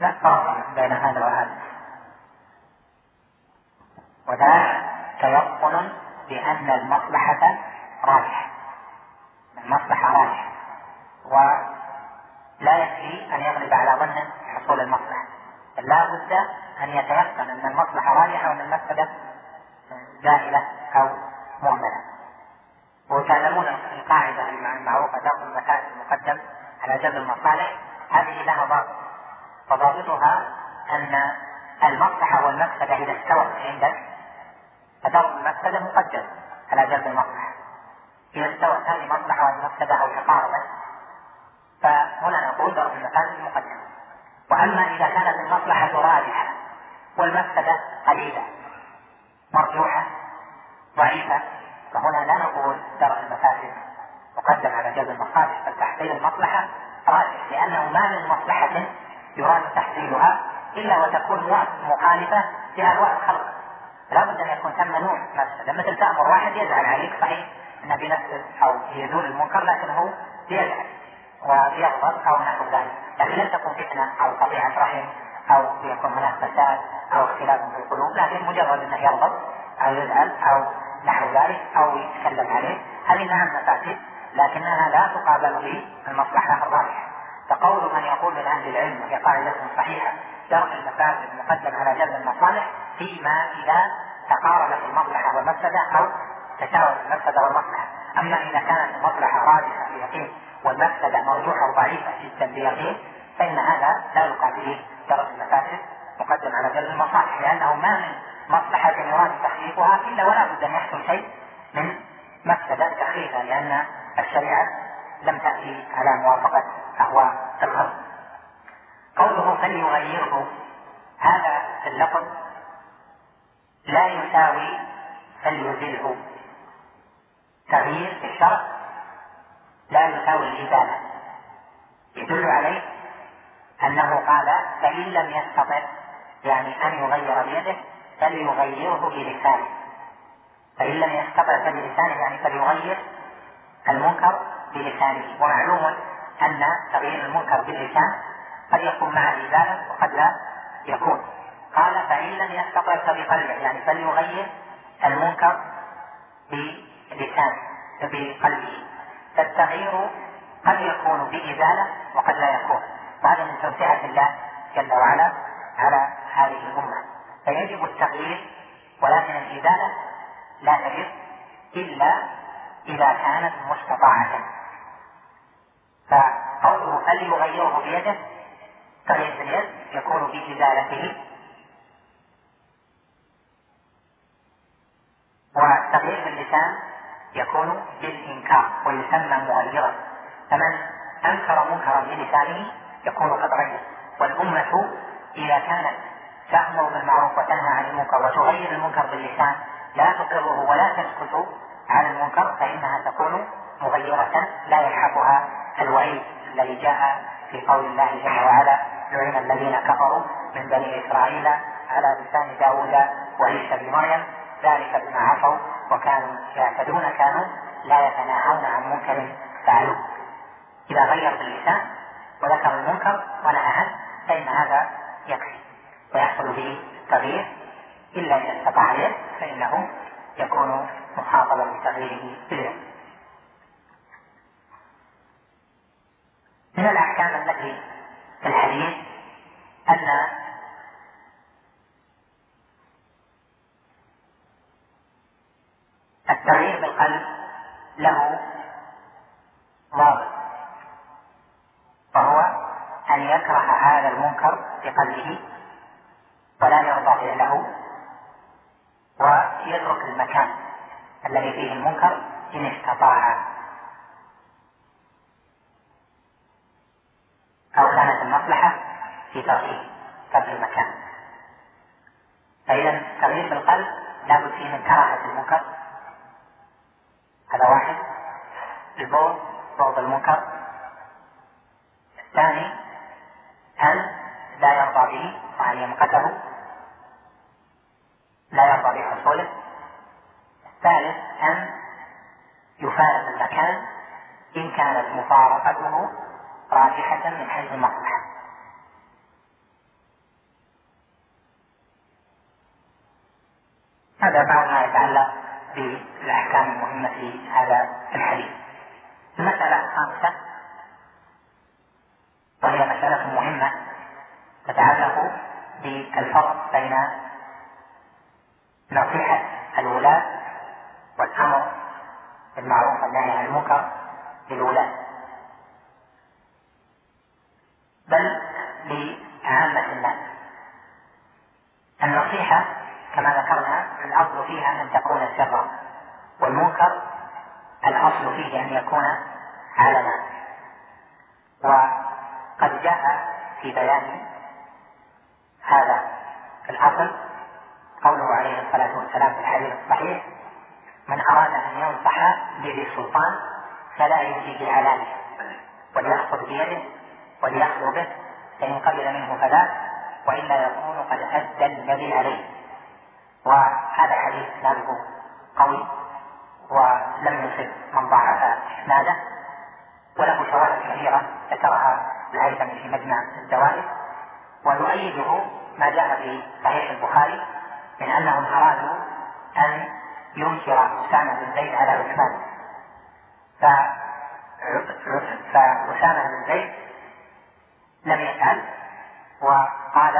Speaker 3: لا فرق بين هذا وهذا. وذلك تيقن بأن المصلحة راجحة. المصلحة راجحة. ولا يكفي أن يغلب على ظنه حصول المصلحة. بل لا بد أن يتيقن أن المصلحة راجحة وأن المفسدة زائلة أو مهملة وتعلمون القاعدة المعروفة درء المفاسد المقدم على جلب المصالح هذه لها ضابط. وضابطها أن المصلحة والمفسدة إذا استوت عندك فدرء المفسدة مقدم على جلب المصلحة إذا استوت هذه المصلحة والمفسدة أو تقاربت فهنا نقول درء المفاسد مقدم وأما إذا كانت المصلحة راجحة والمفسدة قليلة مرجوحة ضعيفة فهنا لا نقول درء المفاسد مقدم على جلب المصالح بل تحصيل المصلحة راجح لأنه ما من مصلحة يراد تحصيلها وتكون مخالفة لأهواء الخلق. لا بد أن يكون ثم نوع مفسدة مثل تأمر واحد يزعل عليك صحيح أنه بينفذ أو يزول المنكر لكنه بيزعل ويغضب أو نحو ذلك. لكن لن تكون فتنة أو قطيعة رحم أو يكون هناك فساد أو اختلاف في القلوب لكن مجرد أنه يغضب أو يزعل أو نحو ذلك أو يتكلم عليه. هذه نعم مفاسد لكنها لا تقابل بالمصلحة الراجحة فقول من يقول من أهل العلم وهي قاعدة صحيحة درء المفاسد مقدم على جلب المصالح فيما إذا تقاربت المصلحة والمفسدة أو تساوت المفسدة والمصلحة، أما إذا كانت المصلحة راجحه في يقين والمفسدة مرجوحه وضعيفة جدا في يقين فإن هذا لا يقابله درء المفاسد مقدم على جلب المصالح لأنه ما من مصلحة يراد تحقيقها إلا ولا بد أن يحصل شيء من مفسدة تخفيفها لأن الشريعة لم تأتي على موافقة أهواء الخلق. قوله فليغيره هذا اللفظ لا يساوي فليزله تغيير في الشرع لا يساوي الإزالة. يدل عليه أنه قال فإن لم يستطع يعني أن يغير بيده فليغيره بلسانه. فإن لم يستطع فبلسانه يعني فليغير المنكر بلسانه. ومعلوم أن تغيير المنكر باللسان قد يكون مع إزالة وقد لا. يكون قال فإن لم يستطع فبقلبه يعني فليغير المنكر بلسانه بقلبه. فالتغيير قد يكون بإزالة وقد لا يكون. وهذا من توسعة الله جل وعلا على هذه الأمة. فيجب التغيير ولكن الإزالة لا تجب إلا إذا كانت مستطاعة. فقوله فليغيره بيده تغيير اليد يكون بإزالته والتغيير باللسان يكون بالإنكار ويسمى مغيرا فمن أنكر منكرا بلسانه يكون قد غير والأمة إذا كانت تأمر بالمعروف وتنهى عن المنكر وتغير المنكر باللسان لا تقره ولا تسكت عن المنكر فإنها تكون مغيرة لا يلحقها الوعيد الذي جاء في قول الله جل وعلا لعن الذين كفروا من بني إسرائيل على لسان داود وعيسى بن مريم ذلك بما عصوا وكانوا يعتدون كانوا لا يتناهون عن منكر فعلوه. إذا غير باللسان وذكر المنكر ونهى عنه فإن هذا يكفي ويحصل به التغيير. إلا إذا استطاع اليد فإنه يكون محافظا لتغييره باليد من الأحكام التي في الحديث أن التغيير بالقلب له ضابط وهو أن يكره هذا المنكر بقلبه ولا يرضى فعله ويترك المكان الذي فيه المنكر إن استطاع. أو كانت المصلحة في تركه ترك المكان. فإذا التغيير بالقلب لابد فيه من كراهة المنكر. هذا واحد. البغض بغض المنكر. الثاني أن لا يرضى به وأن يمقته لا يرضى بحصوله الثالث أن يفارق المكان إن كانت مفارقته راجحة من حيث المصلحة هذا بعض ما يتعلق بالأحكام المهمة في هذا الحديث. المسألة الخامسة وهي مسألة مهمة تتعلق بالفرق بين نصيحة الولاة والأمر بالمعروف والنهي عن المنكر للولاة. بل لعامة الناس النصيحة كما ذكرنا الأصل فيها أن تكون سرا والمنكر الأصل فيه أن يكون علنا. وقد جاء في بيان هذا الأصل قوله عليه الصلاة والسلام في الحديث الصحيح من أراد أن ينصح بذي السلطان فلا يؤتي بالعلانية وليأخذ بيده وليأخذ به فإن قبل منه فلا وإلا يكون قد أدى الذي عليه. وهذا حديث إسناده قوي ولم يصب من ضعف إسناده وله شواهد كثيرة ذكرها الهيثمي في مجمع الزوائد ويؤيده ما جاء في صحيح البخاري من أنهم أرادوا أن ينكر أسامة بن زيد على عثمان. فأسامة بن زيد لم يفعل وقال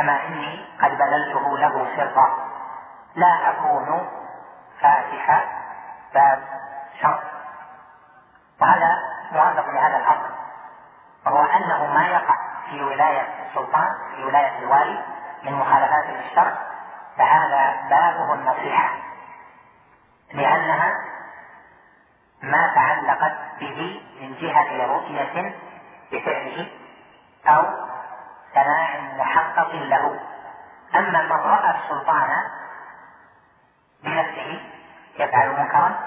Speaker 3: أما إني قد بللته له سرا لا أكون فاتح باب شر. وهذا موافق لهذا الأمر وهو أنه ما يقع في ولاية السلطان في ولاية الوالي من مخالفات للشرع فهذا بابه النصيحة لأنها ما تعلقت به من جهة رؤية بفعله أو سماع محقق له. أما من رأى السلطان بنفسه يفعل منكرا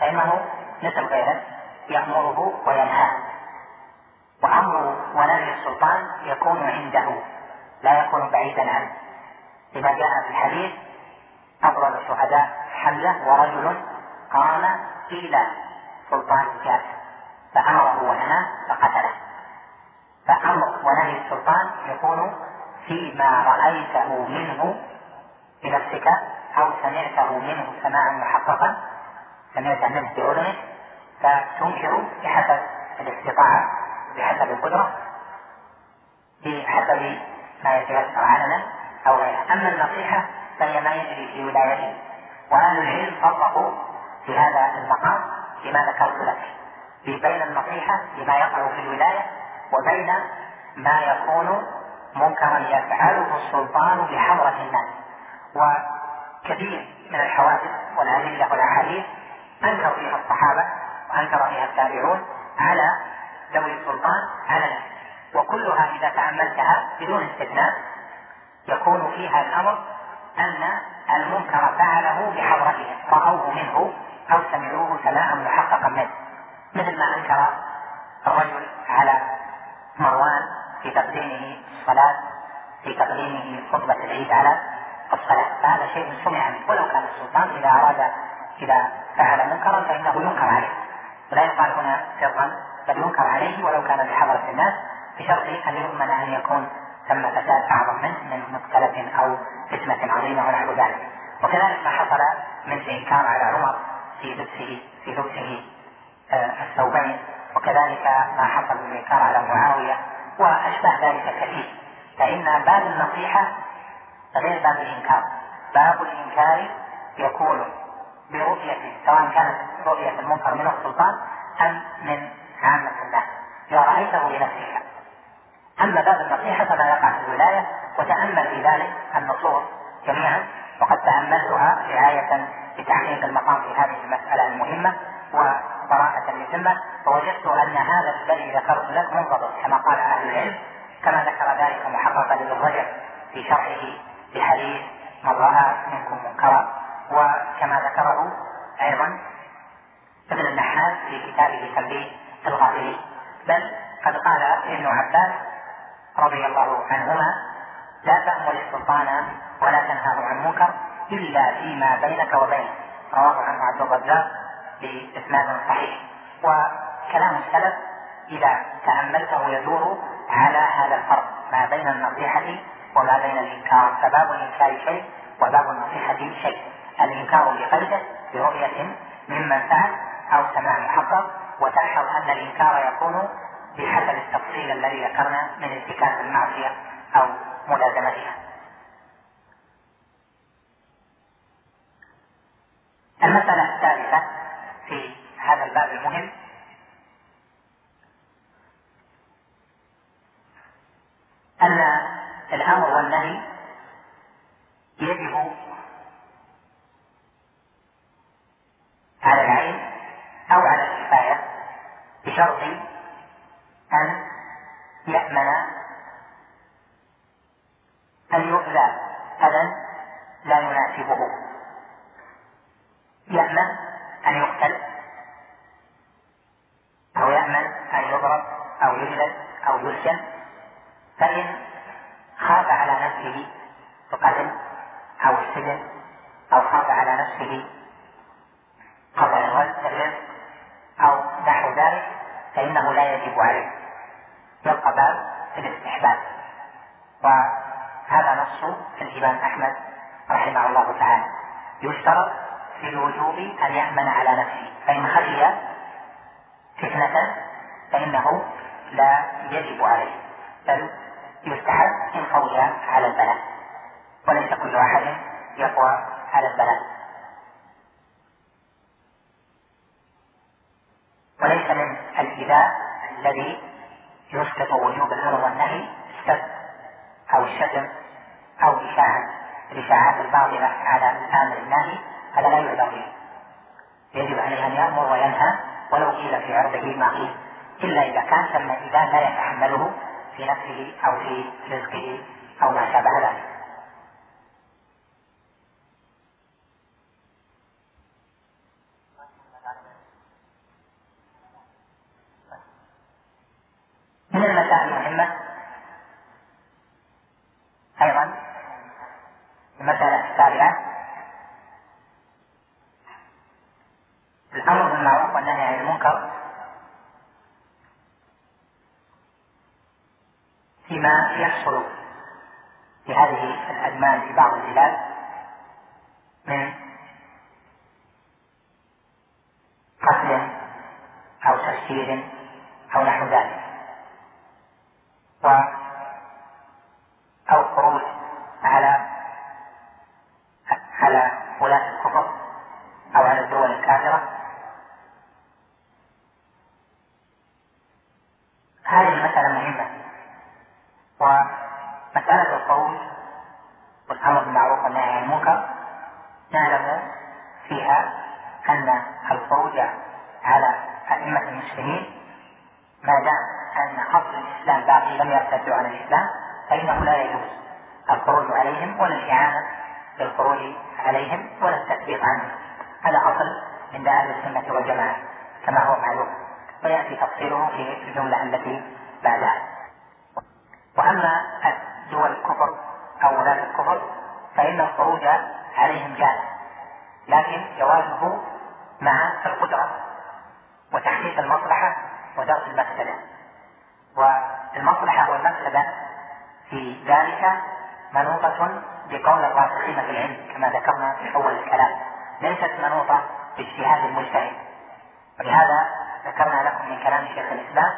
Speaker 3: فإنه مثل غيره يأمره وينهاه. وأمر ونهي السلطان يكون عنده لا يكون بعيدا عنه. لما جاء في الحديث أفضل الشهداء حمزة ورجل قام إلى سلطان الكافر فأمره ونهى فقتله. فأمر ونهي السلطان يكون فيما رأيته منه بنفسك أو سمعته منه سماعا محققا. سمعت منه بأذنك فتنكر بحسب الاستطاعة بحسب القدرة بحسب ما يتيسر علنا أو غيره. أما النصيحة فهي ما يجري في ولايته وأهل العلم فرقوا في هذا المقام بما ذكرت لك. بين النصيحة بما يقع في الولاية وبين ما يكون منكرا يفعله السلطان بحضرة الناس. وكثير من الحوادث والأدلة والأحاديث أنكر فيها الصحابة وأنكر فيها التابعون على ذوي السلطان علنا وكلها إذا تأملتها بدون استثناء يكون فيها الأمر أن المنكر فعله بحضرتهم رأوه منه أو سمعوه سماعا محققا منه. مثل ما أنكر الرجل على مروان في تقديمه الصلاة في تقديمه خطبة العيد على الصلاة. فهذا شيء سمع منه. ولو كان السلطان إذا أراد إذا فعل منكرا فإنه ينكر عليه. ولا يقال هنا سرا بل ينكر عليه. ولو كان بحضرة الناس بشرط أن يؤمن أن يكون ثم فساد أعظم منه من مقتلة أو فتنة عظيمة ونحو ذلك. وكذلك ما حصل من الإنكار على عمر في لبسه في لبسه آه، الثوبين. وكذلك ما حصل من الإنكار على معاوية وأشبه ذلك كثير. فإن باب النصيحة غير باب الإنكار. باب الإنكار يكون برؤية سواء كانت رؤية المنكر من السلطان أم من عامة الناس إذا رأيته بنفسك. أما باب النصيحة فما يقع في الولاية وتأمل في ذلك النصوص جميعا وقد تأملتها رعاية لتحقيق المقام في هذه المسألة المهمة وبراءة للذمة فوجدت أن هذا الذي ذكرت لك منضبط كما قال أهل العلم كما ذكر ذلك محققا للرجل في شرحه لحديث من رأى منكم منكرا. وكما ذكره أيضا ابن النحاس في كتابه تنبيه الغافلين. بل قد قال ابن عباس رضي الله عنهما لا تأمر السلطان ولا تنهاه عن منكر إلا فيما بينك وبينه. رواه عنه عبد الرزاق بإسناد صحيح. وكلام السلف إذا تأملته يدور على هذا الفرق ما بين النصيحة وما بين الإنكار. فباب الإنكار شيء وباب النصيحة شيء. الإنكار بقلبه برؤية ممن فعل أو سماع محقق وتلحظ أن الإنكار يكون بحسب التفصيل الذي ذكرنا من ارتكاب المعصية أو ملازمتها. المسألة الثالثة في هذا الباب المهم. أن الأمر والنهي يجب على العين أو على الكفاية بشرط أن يأمن أن يؤذى أذى لا يناسبه. يأمن أن يقتل أو يأمن أن يضرب أو يجلد أو يسجن فإن خاف على نفسه القتل أو السجن أو خاف على نفسه قطع الرزق أو نحو ذلك فإنه لا يجب عليه. يبقى باب الاستحباب. وهذا نص الإمام أحمد رحمه الله تعالى. يشترط في الوجوب أن يأمن على نفسه. فإن خشي فتنة فإنه لا يجب عليه. بل يستحب إن قوي على البلاء. وليس كل أحد يقوى على البلاء. وليس من الإيذاء الذي يسقط وجوب الأمر والنهي السب أو الشتم أو إشاعة الإشاعات الباطلة على الآمر الناهي هذا لا يعذر يجب عليه أن يأمر وينهى ولو قيل في عرضه ما قيل. إلا إذا كان ثم إذا لا يتحمله في نفسه أو في رزقه أو ما شابه ذلك. من المسائل المهمة؟ أيضا المسألة السابعة. يحصل في هذه الأزمان في بعض البلاد. من قتل أو تفسير أو نحو ذلك و أو خروج على على ولاة الكفر أو على الدول الكافرة هذه المسألة مهمة ومسألة الخروج والأمر بالمعروف والنهي عن المنكر نعلم فيها أن الخروج على أئمة المسلمين ما دام أن أصل الإسلام باقي لم يرتدوا عن الإسلام فإنه لا يجوز الخروج عليهم ولا الإعانة بالخروج عليهم ولا التثبيط عنهم هذا أصل عند أهل السنة والجماعة كما هو معلوم ويأتي تفصيله في الجملة التي بعدها وأما دول الكفر أو ولاة الكفر فإن الخروج عليهم جائز لكن جوازه مع القدرة وتحقيق المصلحة ودرء المفسدة والمصلحة والمفسدة في ذلك منوطة بقول الراسخين في العلم كما ذكرنا في أول الكلام ليست منوطة باجتهاد المجتهد ولهذا ذكرنا لكم من كلام شيخ الإسلام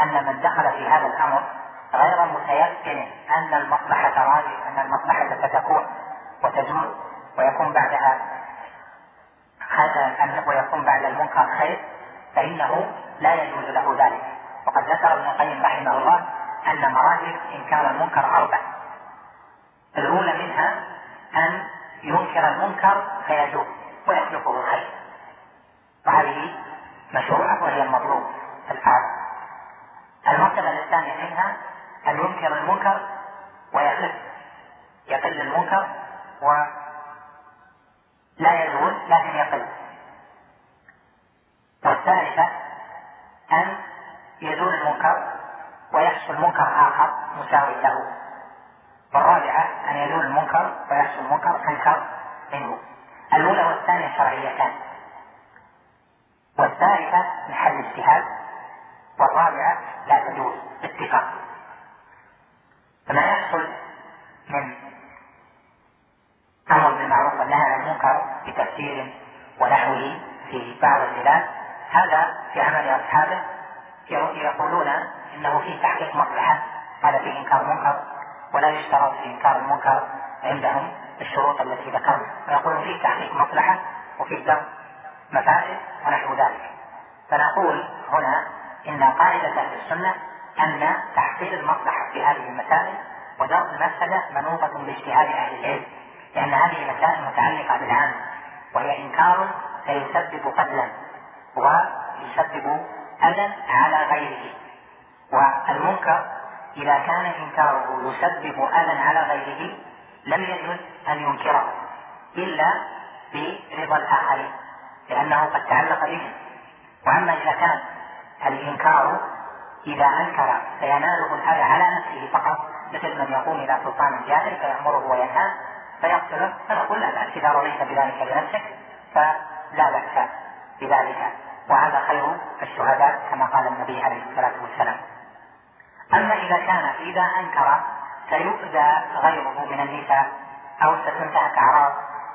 Speaker 3: أن من دخل في هذا الأمر غير متيقن أن المصلحة راجع أن المصلحة ستكون وتزول ويكون بعدها ويكون بعد المنكر خير فإنه لا يجوز له ذلك. وقد ذكر ابن القيم رحمه الله أن مراتب إنكار المنكر أربع. الأولى منها أن ينكر المنكر فيزول ويخلقه الخير وهذه مشروعة وهي المطلوب الأعظم المرتبة الثانية منها أن ينكر المنكر ويخف يقل المنكر ولا يزول لكن يقل. والثالثة أن يزول المنكر ويحصل منكر آخر مساوي له. والرابعة أن يزول المنكر ويحصل منكر أنكر منه. الأولى والثانية شرعيتان. والثالثة محل اجتهاد والرابعة لا تجوز باتفاق فما يحصل من أمر بالمعروف والنهي عن المنكر بتفسير ونحوه في بعض البلاد هذا في عمل أصحابه يقولون إنه فيه تحقيق مصلحة هذا فيه إنكار منكر ولا يشترط في إنكار المنكر عندهم الشروط التي ذكرنا. ويقولون فيه تحقيق مصلحة وفيه درء مفاسد ونحو ذلك. فنقول هنا إن قاعدة أهل السنة أن تحصيل المصلحة في هذه المسائل ودرء المفسدة منوطة باجتهاد أهل العلم لأن هذه مسائل متعلقة بالعام وهي إنكار سيسبب قتلا ويسبب أذى على غيره. والمنكر إذا كان إنكاره يسبب أذى على غيره لم يجوز أن ينكره إلا برضا الآخرين. لأنه قد تعلق بهم وأما إذا كان الإنكار إذا أنكر فيناله الأذى على نفسه فقط مثل من يقوم إلى سلطان جائر فيأمره وينهاه فيقتله فنقول لا بأس إذا رضيت بذلك لنفسك فلا بأس بذلك. وهذا خير الشهداء كما قال النبي عليه الصلاة والسلام. أما إذا كان إذا أنكر سيؤذى غيره من النساء أو ستنتهك أعراض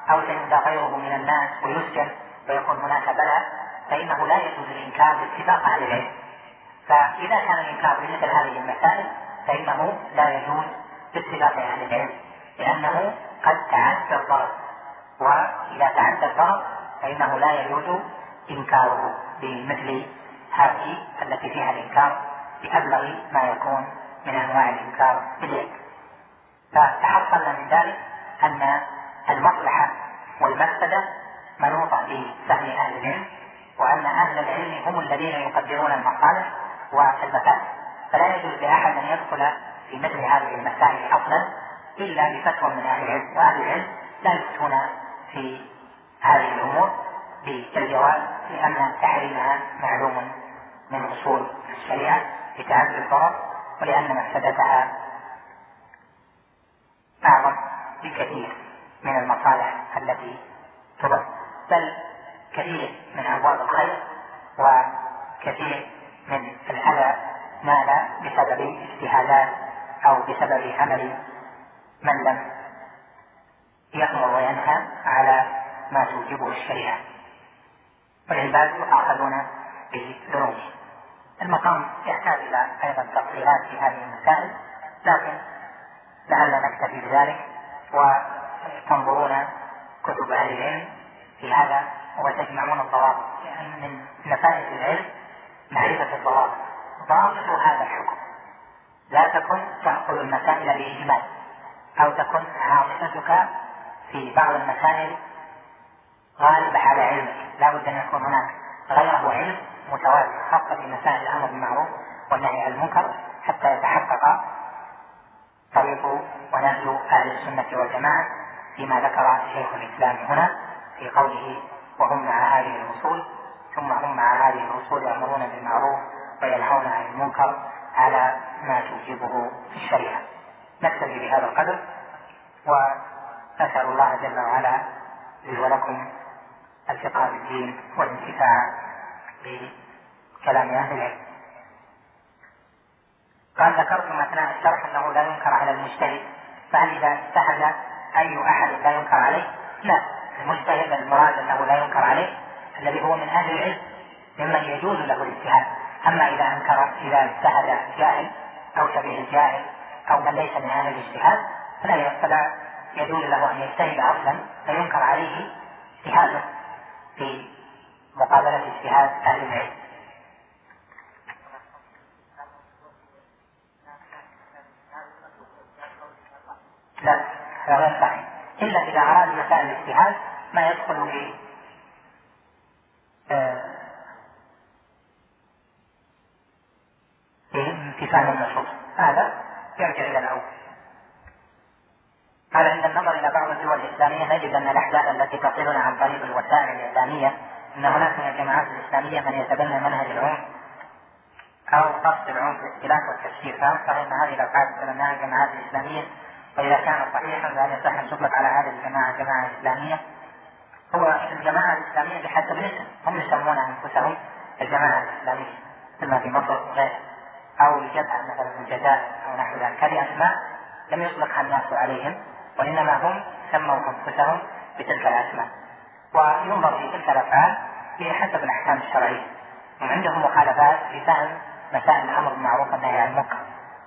Speaker 3: أو سيؤذى غيره من الناس ويسجن ويكون هناك بلاء فإنه لا يجوز الإنكار باتفاق أهل العلم. فإذا كان الإنكار بمثل هذه المسائل فإنه لا يجوز باتفاق أهل العلم لأنه قد تعدى الضرر. وإذا تعدى الضرر فإنه لا يجوز إنكاره بمثل هذه التي فيها الإنكار بأبلغ ما يكون من أنواع الإنكار باليد فتحصلنا من ذلك أن المصلحة والمفسدة منوطة بفهم أهل العلم وأن أهل العلم هم الذين يقدرون المصالح والمفاسد فلا يجوز لأحد أن يدخل في مثل هذه المسائل أصلا إلا بفتوى من أهل العلم وأهل العلم لا يفتون في هذه الأمور بالجواز لأن تحريمها معلوم من أصول الشريعة لتعدد الضرر ولأن مفسدتها أعظم بكثير من المصالح التي تضر بل كثير من أبواب الخير وكثير من الأذى نال بسبب اجتهادات أو بسبب عمل من لم يأمر وينهى على ما توجبه الشريعة. والعباد يؤاخذون بذنوبهم المقام يحتاج إلى أيضا تفصيلات في هذه المسائل لكن لعلنا نكتفي بذلك وتنظرون كتب أهل العلم في هذا وتجمعون الضوابط يعني من نفائس العلم معرفة الضوابط. ضابط هذا الحكم. لا تكن تأخذ المسائل بإجمال أو تكن عاطفتك في بعض المسائل غالبة على علمك. لا بد أن يكون هناك غيره علم متوازن خاصة في مسائل الأمر بالمعروف والنهي عن المنكر حتى يتحقق طريق ونهج أهل السنة والجماعة فيما ذكر شيخ الإسلام هنا. في قوله وهم مع هذه الأصول ثم هم مع هذه الأصول يأمرون بالمعروف وينهون عن المنكر على ما توجبه الشريعة. نكتفي بهذا القدر ونسأل الله جل وعلا لي ولكم الفقه في الدين والانتفاع بكلام أهل العلم. قال ذكرتم أثناء الشرح أنه لا ينكر على المجتهد فهل إذا اجتهد أي أحد لا ينكر عليه؟ لا. المجتهد المراد أنه لا ينكر عليه الذي هو من أهل العلم ممن يجوز له الاجتهاد. أما إذا أنكر إذا اجتهد جاهل أو شبيه الجاهل أو من ليس من أهل الاجتهاد فلا فلا يجوز له أن يجتهد أصلا فينكر عليه اجتهاده في مقابلة اجتهاد أهل العلم. لا هذا غير صحيح إلا إذا أراد مسائل الاجتهاد ما يدخل في آه، في امتثال النصوص هذا يرجع إلى الأول قال عند النظر إلى بعض الدول الإسلامية نجد أن الأحداث التي تصلنا عن طريق الوسائل الإعلامية أن هناك من الجماعات الإسلامية من يتبنى منهج العنف أو قصد العنف الاختلاف والتفسير. أن هذه الأفعال تتبناها الجماعات الإسلامية؟ وإذا كان صحيحا فهل يصح أن تطلق على هذه الجماعة جماعة إسلامية؟ هو الجماعة الإسلامية بحسب الاسم هم يسمون أنفسهم الجماعة الإسلامية مثل في مصر وغيرها أو الجبهة مثلا في الجزائر أو نحو ذلك. هذه أسماء لم يطلقها الناس عليهم وإنما هم سموا أنفسهم بتلك الأسماء. وينظر في تلك الأفعال بحسب الأحكام الشرعية. هم عندهم مخالفات في فهم مسائل الأمر بالمعروف والنهي عن المنكر.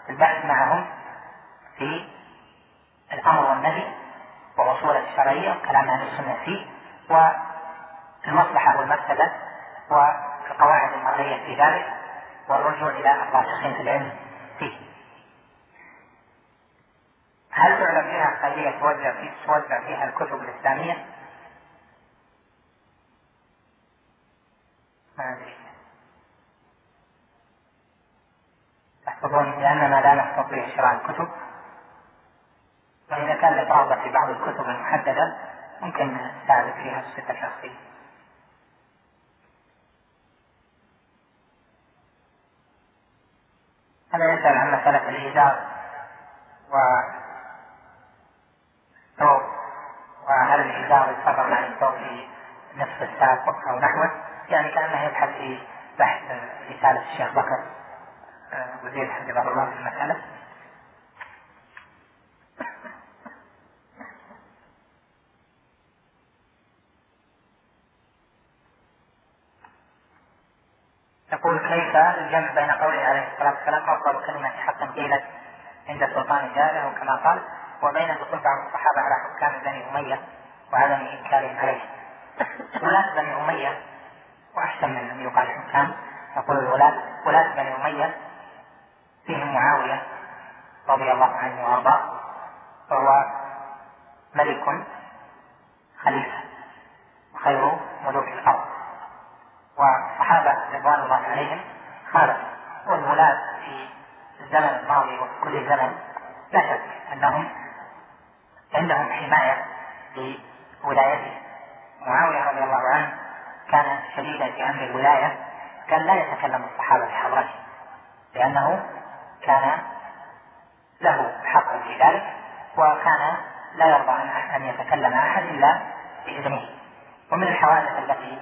Speaker 3: البحث معهم في الأمر والنهي وأصول الشرعية والكلام عن السنة فيه. والمصلحة والمفسدة والقواعد المرئية في ذلك والرجوع إلى الراسخين في العلم فيه. هل تعلم فيها خيرية توزع في توزع فيها الكتب الإسلامية؟ ما أدري. لأننا لا نستطيع شراء الكتب. وإذا كان لك في بعض الكتب المحددة ممكن نساعدك فيها بصفة شخصية هذا يسأل عن مسألة الإيجار و ثوب وهل الإيجار يتفرق عن الثوب في نصف الساق أو نحوه؟ يعني كأنه يبحث في بحث رسالة الشيخ بكر آه، وزير حفظه الله في المسألة. يقول كيف الجمع بين قوله عليه الصلاة والسلام افضل كلمة حقا قيلت عند السلطان جاره كما قال وبين دخول بعض الصحابة على حكام بني أمية وعدم انكارهم عليه. ولاة بني أمية وأحسن من أن يقال حكام يقول الولاة ولاة بني أمية فيهم معاوية رضي الله عنه وأرضاه وهو ملك خليفة خير ملوك الأرض والصحابة رضوان الله عليهم خالفوا والولاة في الزمن الماضي وفي كل زمن لا شك أنهم عندهم حماية لولايته معاوية رضي الله عنه كان شديدا في أمر الولاية كان لا يتكلم الصحابة بحضرته لأنه كان له حق في ذلك وكان لا يرضى أن يتكلم أحد إلا بإذنه. ومن الحوادث التي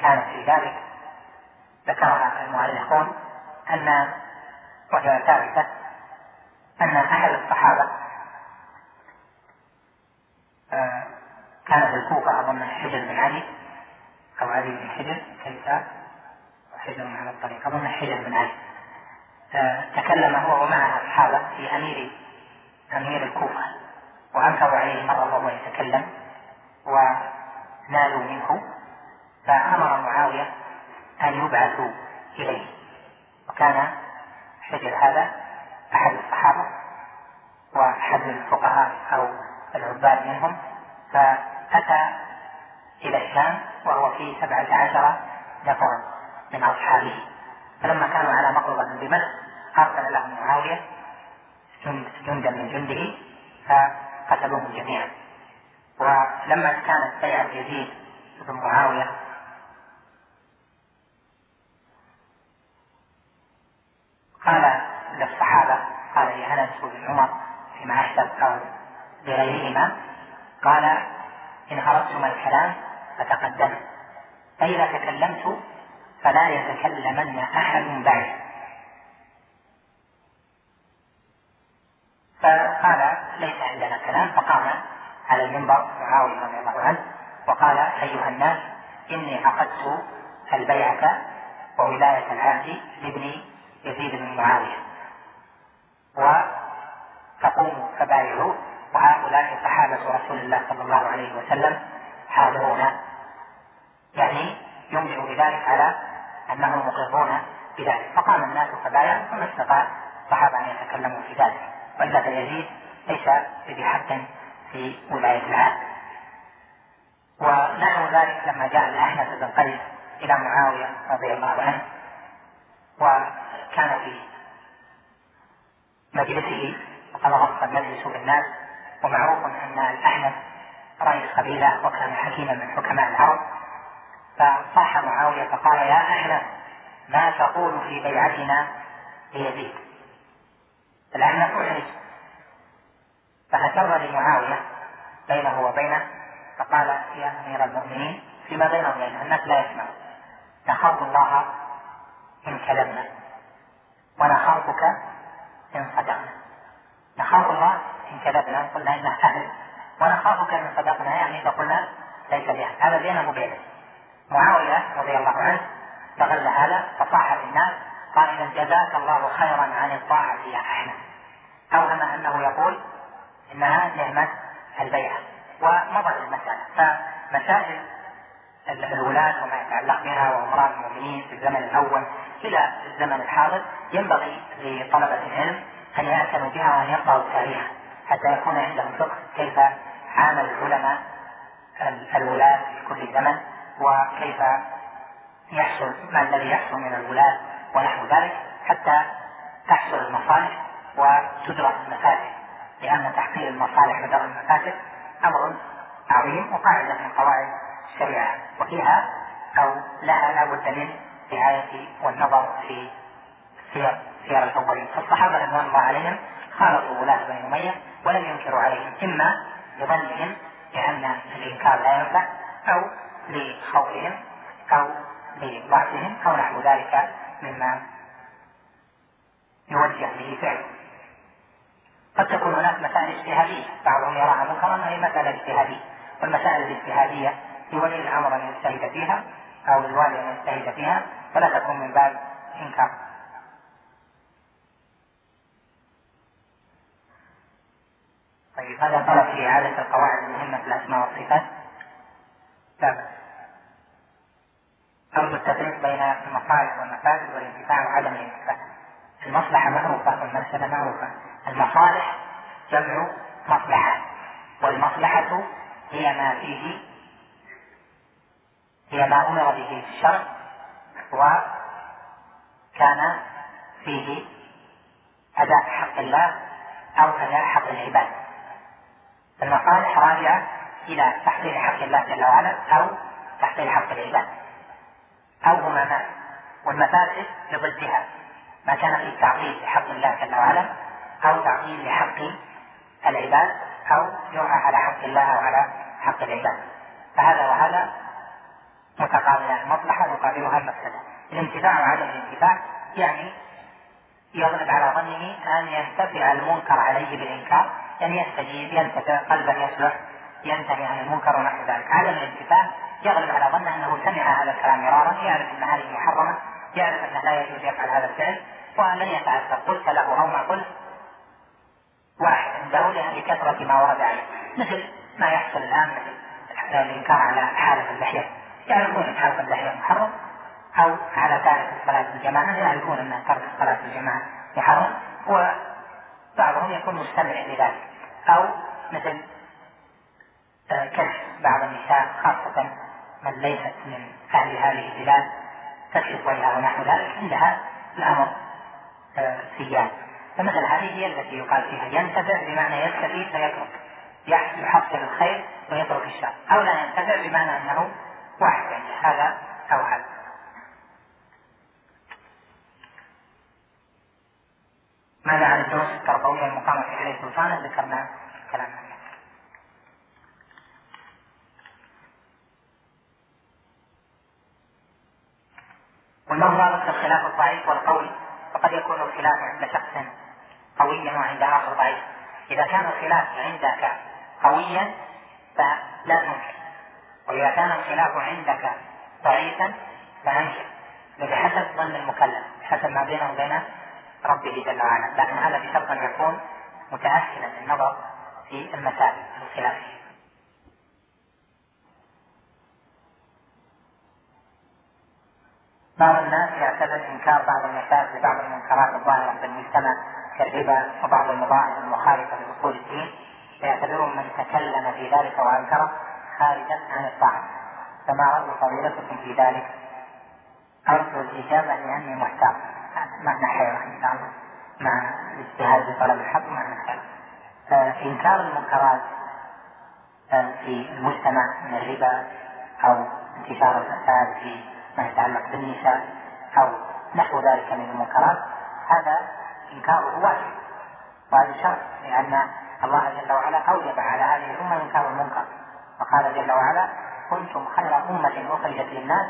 Speaker 3: كانت في ذلك ذكرها المؤرخون أن وهي ثابتة أن أحد الصحابة آه، كان في الكوفة أظن حجر بن علي أو علي بن حجر كيف؟ حجر على الطريق أظن حجر بن علي. آه، تكلم هو ومعه أصحابه في أمير أمير الكوفة وأنكروا عليه مرة وهو يتكلم ونالوا منه. فأمر معاوية أن يبعثوا إليه. وكان حجر هذا أحد الصحابة وأحد الفقهاء أو العباد منهم فأتى إلى الشام وهو في سبعة عشر نفرا من أصحابه. فلما كانوا على مقربة بمدح أرسل لهم معاوية جندا من جنده فقتلوهم جميعا. ولما كانت بيعة يزيد بن معاوية قال للصحابة قال لأنس بن عمر فيما أحسب أو لغيرهما قال إن أردتم الكلام فتقدم فإذا تكلمت فلا يتكلمن أحد بعد. فقال ليس عندنا كلام فقام على المنبر معاوية رضي الله عنه وقال أيها الناس إني عقدت البيعة وولاية العهد لابن يزيد بن معاوية. وتقوموا فبايعوا وهؤلاء صحابة رسول الله صلى الله عليه وسلم حاضرون. يعني ينبئ بذلك على أنهم مقرون بذلك. فقام الناس فبايعوا فما استطاع الصحابة أن يتكلموا في ذلك. وإلا فيزيد ليس بذي حق في ولاية العهد. ونحو ذلك لما جاء الأحنف بن قيس إلى معاوية رضي الله عنه. وكان في مجلسه وقد غص المجلس بالناس ومعروف أن الأحنف رئيس قبيلة وكان حكيما من حكماء العرب. فصاح معاوية فقال يا أحنف ما تقول في بيعتنا ليزيد؟ الأحنف أحرج فأسر لمعاوية بينه وبينه فقال يا أمير المؤمنين فيما بينه وبينه الناس لا يسمعون. نخاف الله إن كذبنا. ونخافك إن صدقنا. نخاف الله إن كذبنا قلنا إنه أهل ونخافك إن صدقنا. يعني فقلنا ليس بأهل هذا بينه وبينه معاوية رضي الله عنه استغل هذا فصاح الناس قال إذا جزاك الله خيرا عن الطاعة يا أحمد. أوهم أنه يقول إنها نعمة البيعة ومضت المسألة فمسائل الولاة وما يتعلق بها وأمراء المؤمنين في الزمن الأول إلى الزمن الحاضر ينبغي لطلبة العلم أن يعتنوا بها وأن يقرأوا التاريخ حتى يكون عندهم فقه كيف عامل العلماء الولاة في كل زمن وكيف يحصل ما الذي يحصل من الولاة ونحو ذلك حتى تحصل المصالح وتدرس المفاسد لأن تحقيق المصالح ودرء المفاسد أمر عظيم وقاعدة من قواعد الشريعة. وفيها أو لها لا بد من رعاية والنظر في سير سير الأولين. فالصحابة رضوان الله عليهم خالطوا ولاة بني أمية ولم ينكروا عليهم إما لظنهم بأن الإنكار لا ينفع أو لخوفهم أو لضعفهم أو نحو ذلك مما يوجه به فعله قد تكون هناك مسائل اجتهادية. بعضهم يراها منكرا وهي مسألة اجتهادية. والمسائل الاجتهادية لولي الأمر أن يجتهد فيها. أو للوالي أن يجتهد فيها فلا تكون من باب إنكار. طيب هذا طلب في إعادة القواعد المهمة في الأسماء والصفات. لا بأس. أرجو التفريق بين المصالح والمفاسد والانتفاع وعدم الانتفاع. المصلحة معروفة والمفسدة معروفة. المصالح جمع مصلحة والمصلحة هي ما فيه هي ما أمر به في الشرع وكان فيه أداء حق الله أو أداء حق العباد. المصالح راجعة إلى تحصيل حق الله جل وعلا أو تحصيل حق العباد. أو هما ما والمفاسد لضدها. ما كان فيه تعطيل لحق الله جل وعلا أو تعطيل لحق العباد أو يوقع على حق الله أو على حق العباد. فهذا وهذا متقابلان مصلحة يقابلها المفسدة الانتفاع وعدم الانتفاع يعني يغلب على ظنه أن ينتفع المنكر عليه بالإنكار يعني يستجيب ينتفع قلبا يصلح ينتهي عن المنكر ونحو ذلك. عدم الانتفاع يغلب على ظنه أنه سمع هذا الكلام مرارا يعرف أن هذه محرمة يعرف أنه لا يجوز يفعل هذا الفعل ولن يتأثر قلت له أو ما قلت واحد عنده لكثرة ما ورد عليه. مثل ما يحصل الآن مثل الإنكار على حالة اللحية. يعرفون حالة اللحية محرم أو على تارك الصلاة الجماعة يعرفون أن ترك الصلاة الجماعة محرم. وبعضهم يكون مستمع لذلك. أو مثل آه، كشف بعض النساء خاصة من ليست من أهل هذه البلاد تكشف وجهها ونحو ذلك عندها الأمر آه، سيان فمثل هذه هي التي يقال فيها ينتفع بمعنى يستفيد فيترك يحصل الخير ويترك الشر. أو لا ينتفع بمعنى أنه واحد يعني هذا أو هذا. ماذا عن الدروس التربوية المقامة في عليه سلطانا ذكرنا كلام. عنه والمرة الخلاف الضعيف والقوي فقد يكون الخلاف عند شخص قويا وعند آخر ضعيف. إذا كان الخلاف عندك قويا فلا تنكر. وإذا كان الخلاف عندك ضعيفا فأنكر بحسب ظن المكلف بحسب ما بينه وبين ربه جل وعلا. لكن هذا بشرط أن يكون متأهلا للنظر في المسائل الخلافية. بعض الناس يعتبر إنكار بعض المسائل ببعض المنكرات الظاهرة في المجتمع كالربا وبعض المظاهر المخالفة لأصول الدين. فيعتبرهم من تكلم في ذلك وأنكره. خارجا عن الطاعة. فما راي فضيلتكم في ذلك؟ أرجو الإجابة لأني محتار. معنى خير ان شاء الله. مع الاجتهاد في طلب الحق معنى خير. إنكار المنكرات آه، في المجتمع من الربا أو انتشار الفساد في ما يتعلق بالنساء أو نحو ذلك من المنكرات هذا إنكاره واجب وهذا شرط لأن الله جل وعلا أوجب على هذه الأمة إنكار المنكر. وقال جل وعلا كنتم خير أمة أخرجت للناس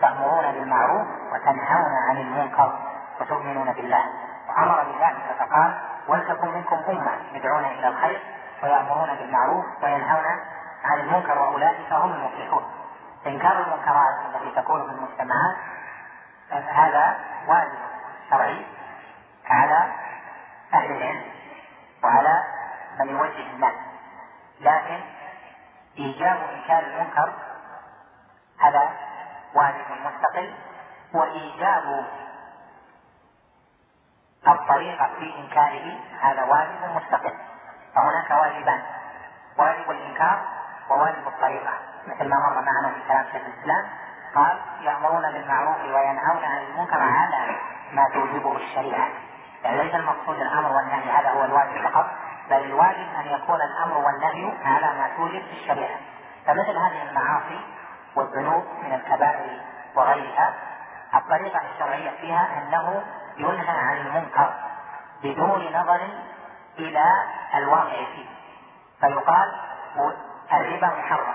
Speaker 3: تأمرون بالمعروف وتنهون عن المنكر وتؤمنون بالله. وأمر بذلك فقال ولتكن منكم أمة يدعون إلى الخير ويأمرون بالمعروف وينهون عن المنكر وأولئك هم المفلحون. إنكار المنكرات التي تكون في المجتمعات هذا واجب شرعي على أهل العلم وعلى من يوجه الناس. لكن إيجاب إنكار المنكر هذا واجب مستقل وإيجاب الطريقة في إنكاره هذا واجب مستقل. فهناك واجبان واجب الإنكار وواجب الطريقة. مثل ما مر معنا في كلام شيخ الإسلام قال يأمرون بالمعروف وينهون عن المنكر على ما توجبه الشريعة. يعني ليس المقصود الأمر والنهي هذا هو الواجب فقط. بل الواجب أن يكون الأمر والنهي على ما توجب الشريعة. فمثل هذه المعاصي والذنوب من الكبائر وغيرها الطريقة الشرعية فيها أنه ينهى عن المنكر بدون نظر إلى الواقع فيه. فيقال الربا محرم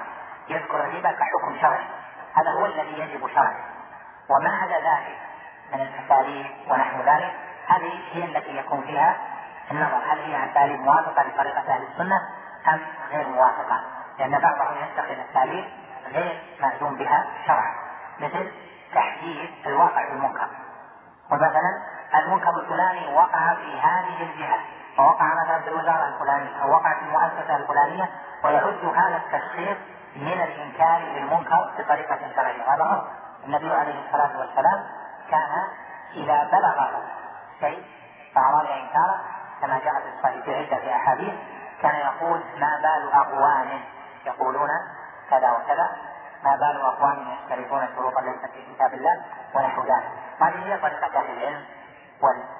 Speaker 3: يذكر الربا كحكم شرعي. هذا هو الذي يجب شرعا وما عدا ذلك من الاساليب ونحو ذلك هذه هي التي يكون فيها النظر هل هي اساليب موافقة لطريقة أهل السنة أم غير موافقة؟ لأن بعضهم يتخذ اساليب غير مأذون بها شرعا مثل تحديد الواقع بالمنكر ومثلا المنكر الفلاني وقع في هذه الجهة ووقع مثلا في الوزارة الفلانية أو وقع في المؤسسة الفلانية ويعد هذا التشخيص من الإنكار للمنكر بطريقة شرعية. هذا غلط. النبي عليه الصلاة والسلام كان إذا بلغه شيء فأراد إنكاره كما جاء في الصحيح في عدة أحاديث كان يقول ما بال أقوام يقولون كذا وكذا ما بال أقوام يشترطون شروطا ليست في كتاب الله ونحو ذلك. هذه هي طريقة أهل العلم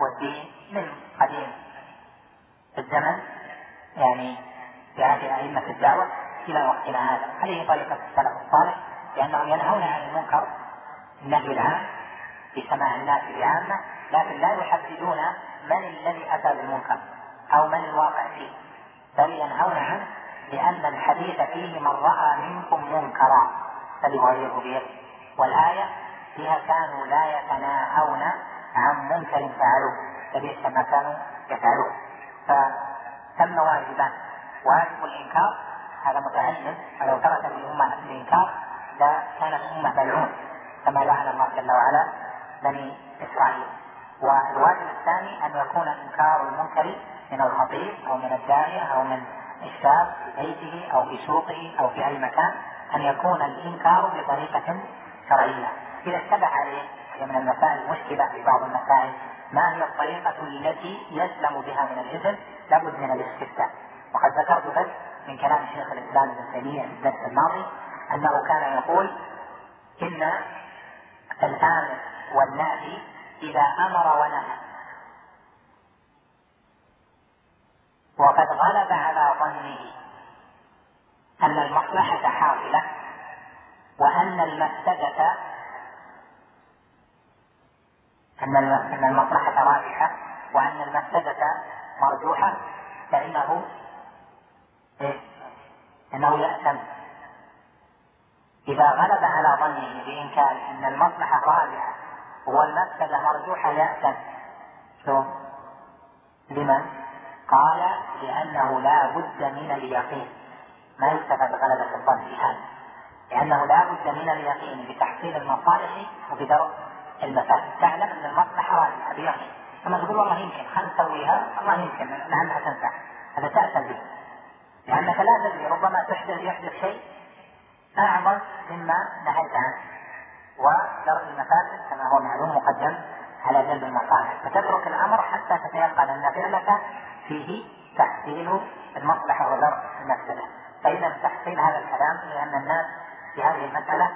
Speaker 3: والدين من قديم الزمن يعني في عهد أئمة الدعوة إلى وقتنا هذا. هذه طريقة السلف الصالح لأنهم ينهون عن المنكر النهي العام بسماع الناس بعامة لكن لا يحددون من الذي أتى بالمنكر أو من الواقع فيه. بل ينهون عنه لأن الحديث فيه من رأى منكم منكرا فليغيره بيده. والآية فيها كانوا لا يتناهون عن منكر فعلوه فبئس ما كانوا يفعلون. فتم واجبان. واجب الإنكار هذا متعين فلو ترك الأمة الإنكار لكانت أمة ملعون كما لعن الله جل وعلا بني أن يكون إنكار المنكر من الخطيب أو من الداعية أو من الشاب في بيته أو في سوقه أو في أي مكان أن يكون الإنكار بطريقة شرعية. إذا اشتبه عليه هي من المسائل المشكلة في بعض المسائل ما هي الطريقة التي يسلم بها من الإثم لابد من الاستفتاء. وقد ذكرت لك من كلام شيخ الإسلام ابن تيمية في الدرس الماضي أنه كان يقول إن الآمر والناهي إذا أمر ونهى وقد غلب على ظنه أن المصلحة حاصلة وأن المفسدة أن أن المصلحة راجحة وأن المفسدة مرجوحة فإنه إيه؟ إنه يأثم إذا غلب على ظنه بإنكار أن المصلحة راجحة والمفسدة مرجوحة يأثم شو؟ لمن؟ قال لأنه لا بد من اليقين. ما يستفاد غلبة الظن في هذا؟ لأنه لا بد من اليقين بتحصيل المصالح وبدرء المفاسد. تعلم أن المصلحة راجحة بيقين ثم تقول والله يمكن. خل نسويها والله يمكن لعلها تنفع. هذا تأثم به. لأنك لا تدري ربما تحدث يحدث شيء أعظم مما نهيت عنه. ودرء المفاسد كما هو معلوم مقدم على جلب المصالح. فتترك الأمر حتى تتيقن أن فعلك فيه تحصيل المصلحة ودرء المفسدة فإذا تحصيل هذا الكلام لأن الناس في هذه المسألة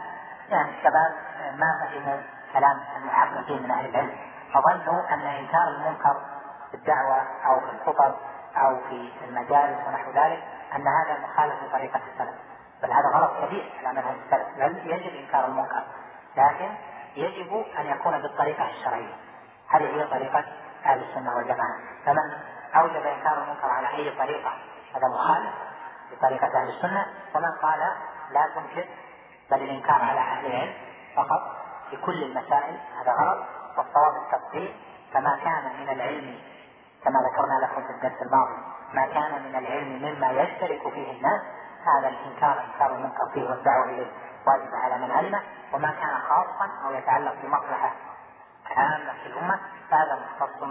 Speaker 3: يعني الشباب ما فهموا كلام المحققين من أهل العلم فظنوا أن إنكار المنكر في الدعوة أو في الخطب أو في المجالس ونحو ذلك أن هذا مخالف لطريقة السلف. بل هذا غلط كبير على منهج السلف. بل يجب إنكار المنكر. لكن يجب أن يكون بالطريقة الشرعية. هذه هي طريقة أهل السنة والجماعة. فمن أوجب إنكار المنكر على أي طريقة. هذا مخالف لطريقة أهل السنة. ومن قال لا تنكر بل الإنكار على أهل العلم فقط في كل المسائل. هذا غلط. والصواب التفصيل كما كان من العلم كما ذكرنا لكم في الدرس الماضي ما كان من العلم مما يشترك فيه الناس هذا الإنكار إنكار المنكر فيه والدعوة إليه واجب على من علمه. وما كان خاصا أو يتعلق بمصلحة عامة في الأمة فهذا مختص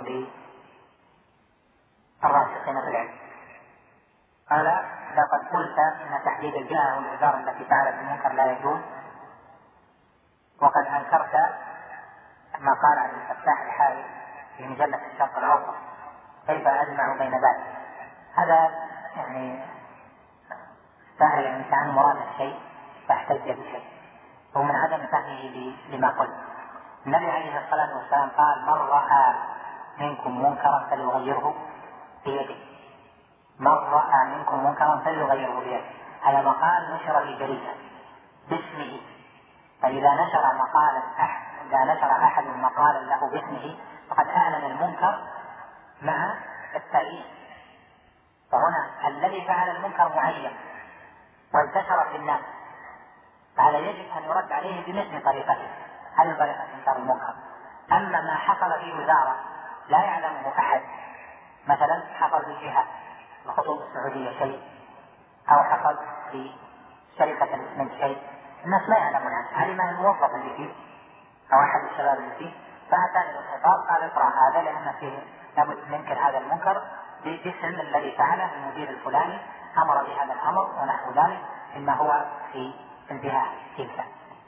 Speaker 3: بالراسخين في العلم. قال لقد قلت إن تحديد الجهة والاداره التي فعلت المنكر لا يجوز وقد أنكرت ما قال عن الفتاح الحالي في مجلة الشرق الأوسط كيف أجمع بين ذلك؟ هذا يعني سهل الإنسان مراد الشيء فاحتج بشيء هو من عدم فهمه لما قلت. النبي عليه الصلاة والسلام قال من رأى منكم منكرا فليغيره. بيده من راى منكم منكرا فليغيره بيده. هذا مقال نشر في جريدة. باسمه. فإذا نشر مقالا إذا نشر أحد مقالا له باسمه فقد أعلن المنكر مع التأييد. فهنا الذي فعل المنكر معين. وانتشر في الناس. فهذا يجب أن يرد عليه بمثل طريقته. هذه طريقة إنكار المنكر؟ أما ما حصل في وزارة لا يعلمه أحد. مثلا حصل في جهة الخطوط السعودية شيء أو حصل في شركة الاسمنت شيء. الناس لا يعلمون عنه علم الموظف اللي فيه أو أحد الشباب اللي فيه. فاتاني الخطاب قال اقرا هذا لأن فيه لابد منكر هذا المنكر باسم الذي فعله المدير الفلاني أمر بهذا الأمر ونحو ذلك مما هو في انتهاء تلك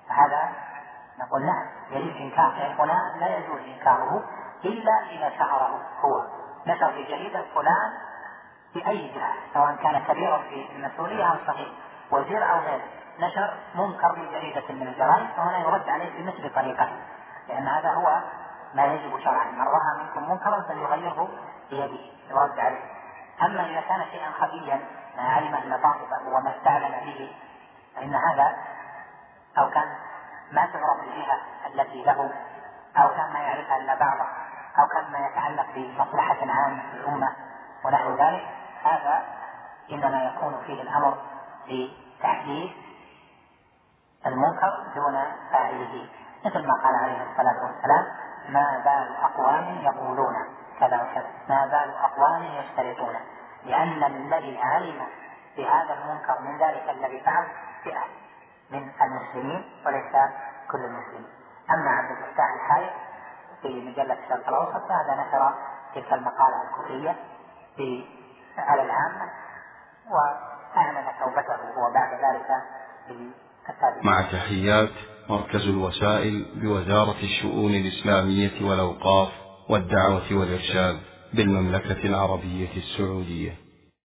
Speaker 3: فهذا نقول نعم يجب إنكار هنا لا يجوز إنكاره إلا إذا شعره هو. نشر في جريده فلان في أي جهة سواء كان كبيرا في المسؤولية أو صغير. وزير أو غيره نشر منكر في جريده من الجرائد فهنا يرد عليه بمثل طريقته لأن هذا هو ما يجب شرعا. من راى منكم منكرا فليغيره بيده. يرد عليه. أما إذا كان شيئا خفيا ما علم ان صاحبه وما استعلن به فإن هذا أو كان ما تعرف الجهة التي له أو كان ما يعرفها إلا بعضه أو كان ما يتعلق بمصلحة عامه في الأمة ونحو ذلك هذا إنما يكون فيه الأمر بتحديث المنكر دون فاعله. مثل ما قال عليه الصلاة والسلام ما بال أقوام يقولون. كذا وكذا. ما بال أقوام يشترطون. لأن الذي علم بهذا المنكر من ذلك الذي فعل فئة من المسلمين وليس كل المسلمين. أما عبد الفتاح الحائط في مجلة الشرق الأوسط فهذا نشر تلك المقالة الكفرية على العامة وأعلن توبته وبعد ذلك
Speaker 1: مع تحيات مركز الوسائل بوزارة الشؤون الإسلامية والأوقاف والدعوة والإرشاد بالمملكة العربية السعودية.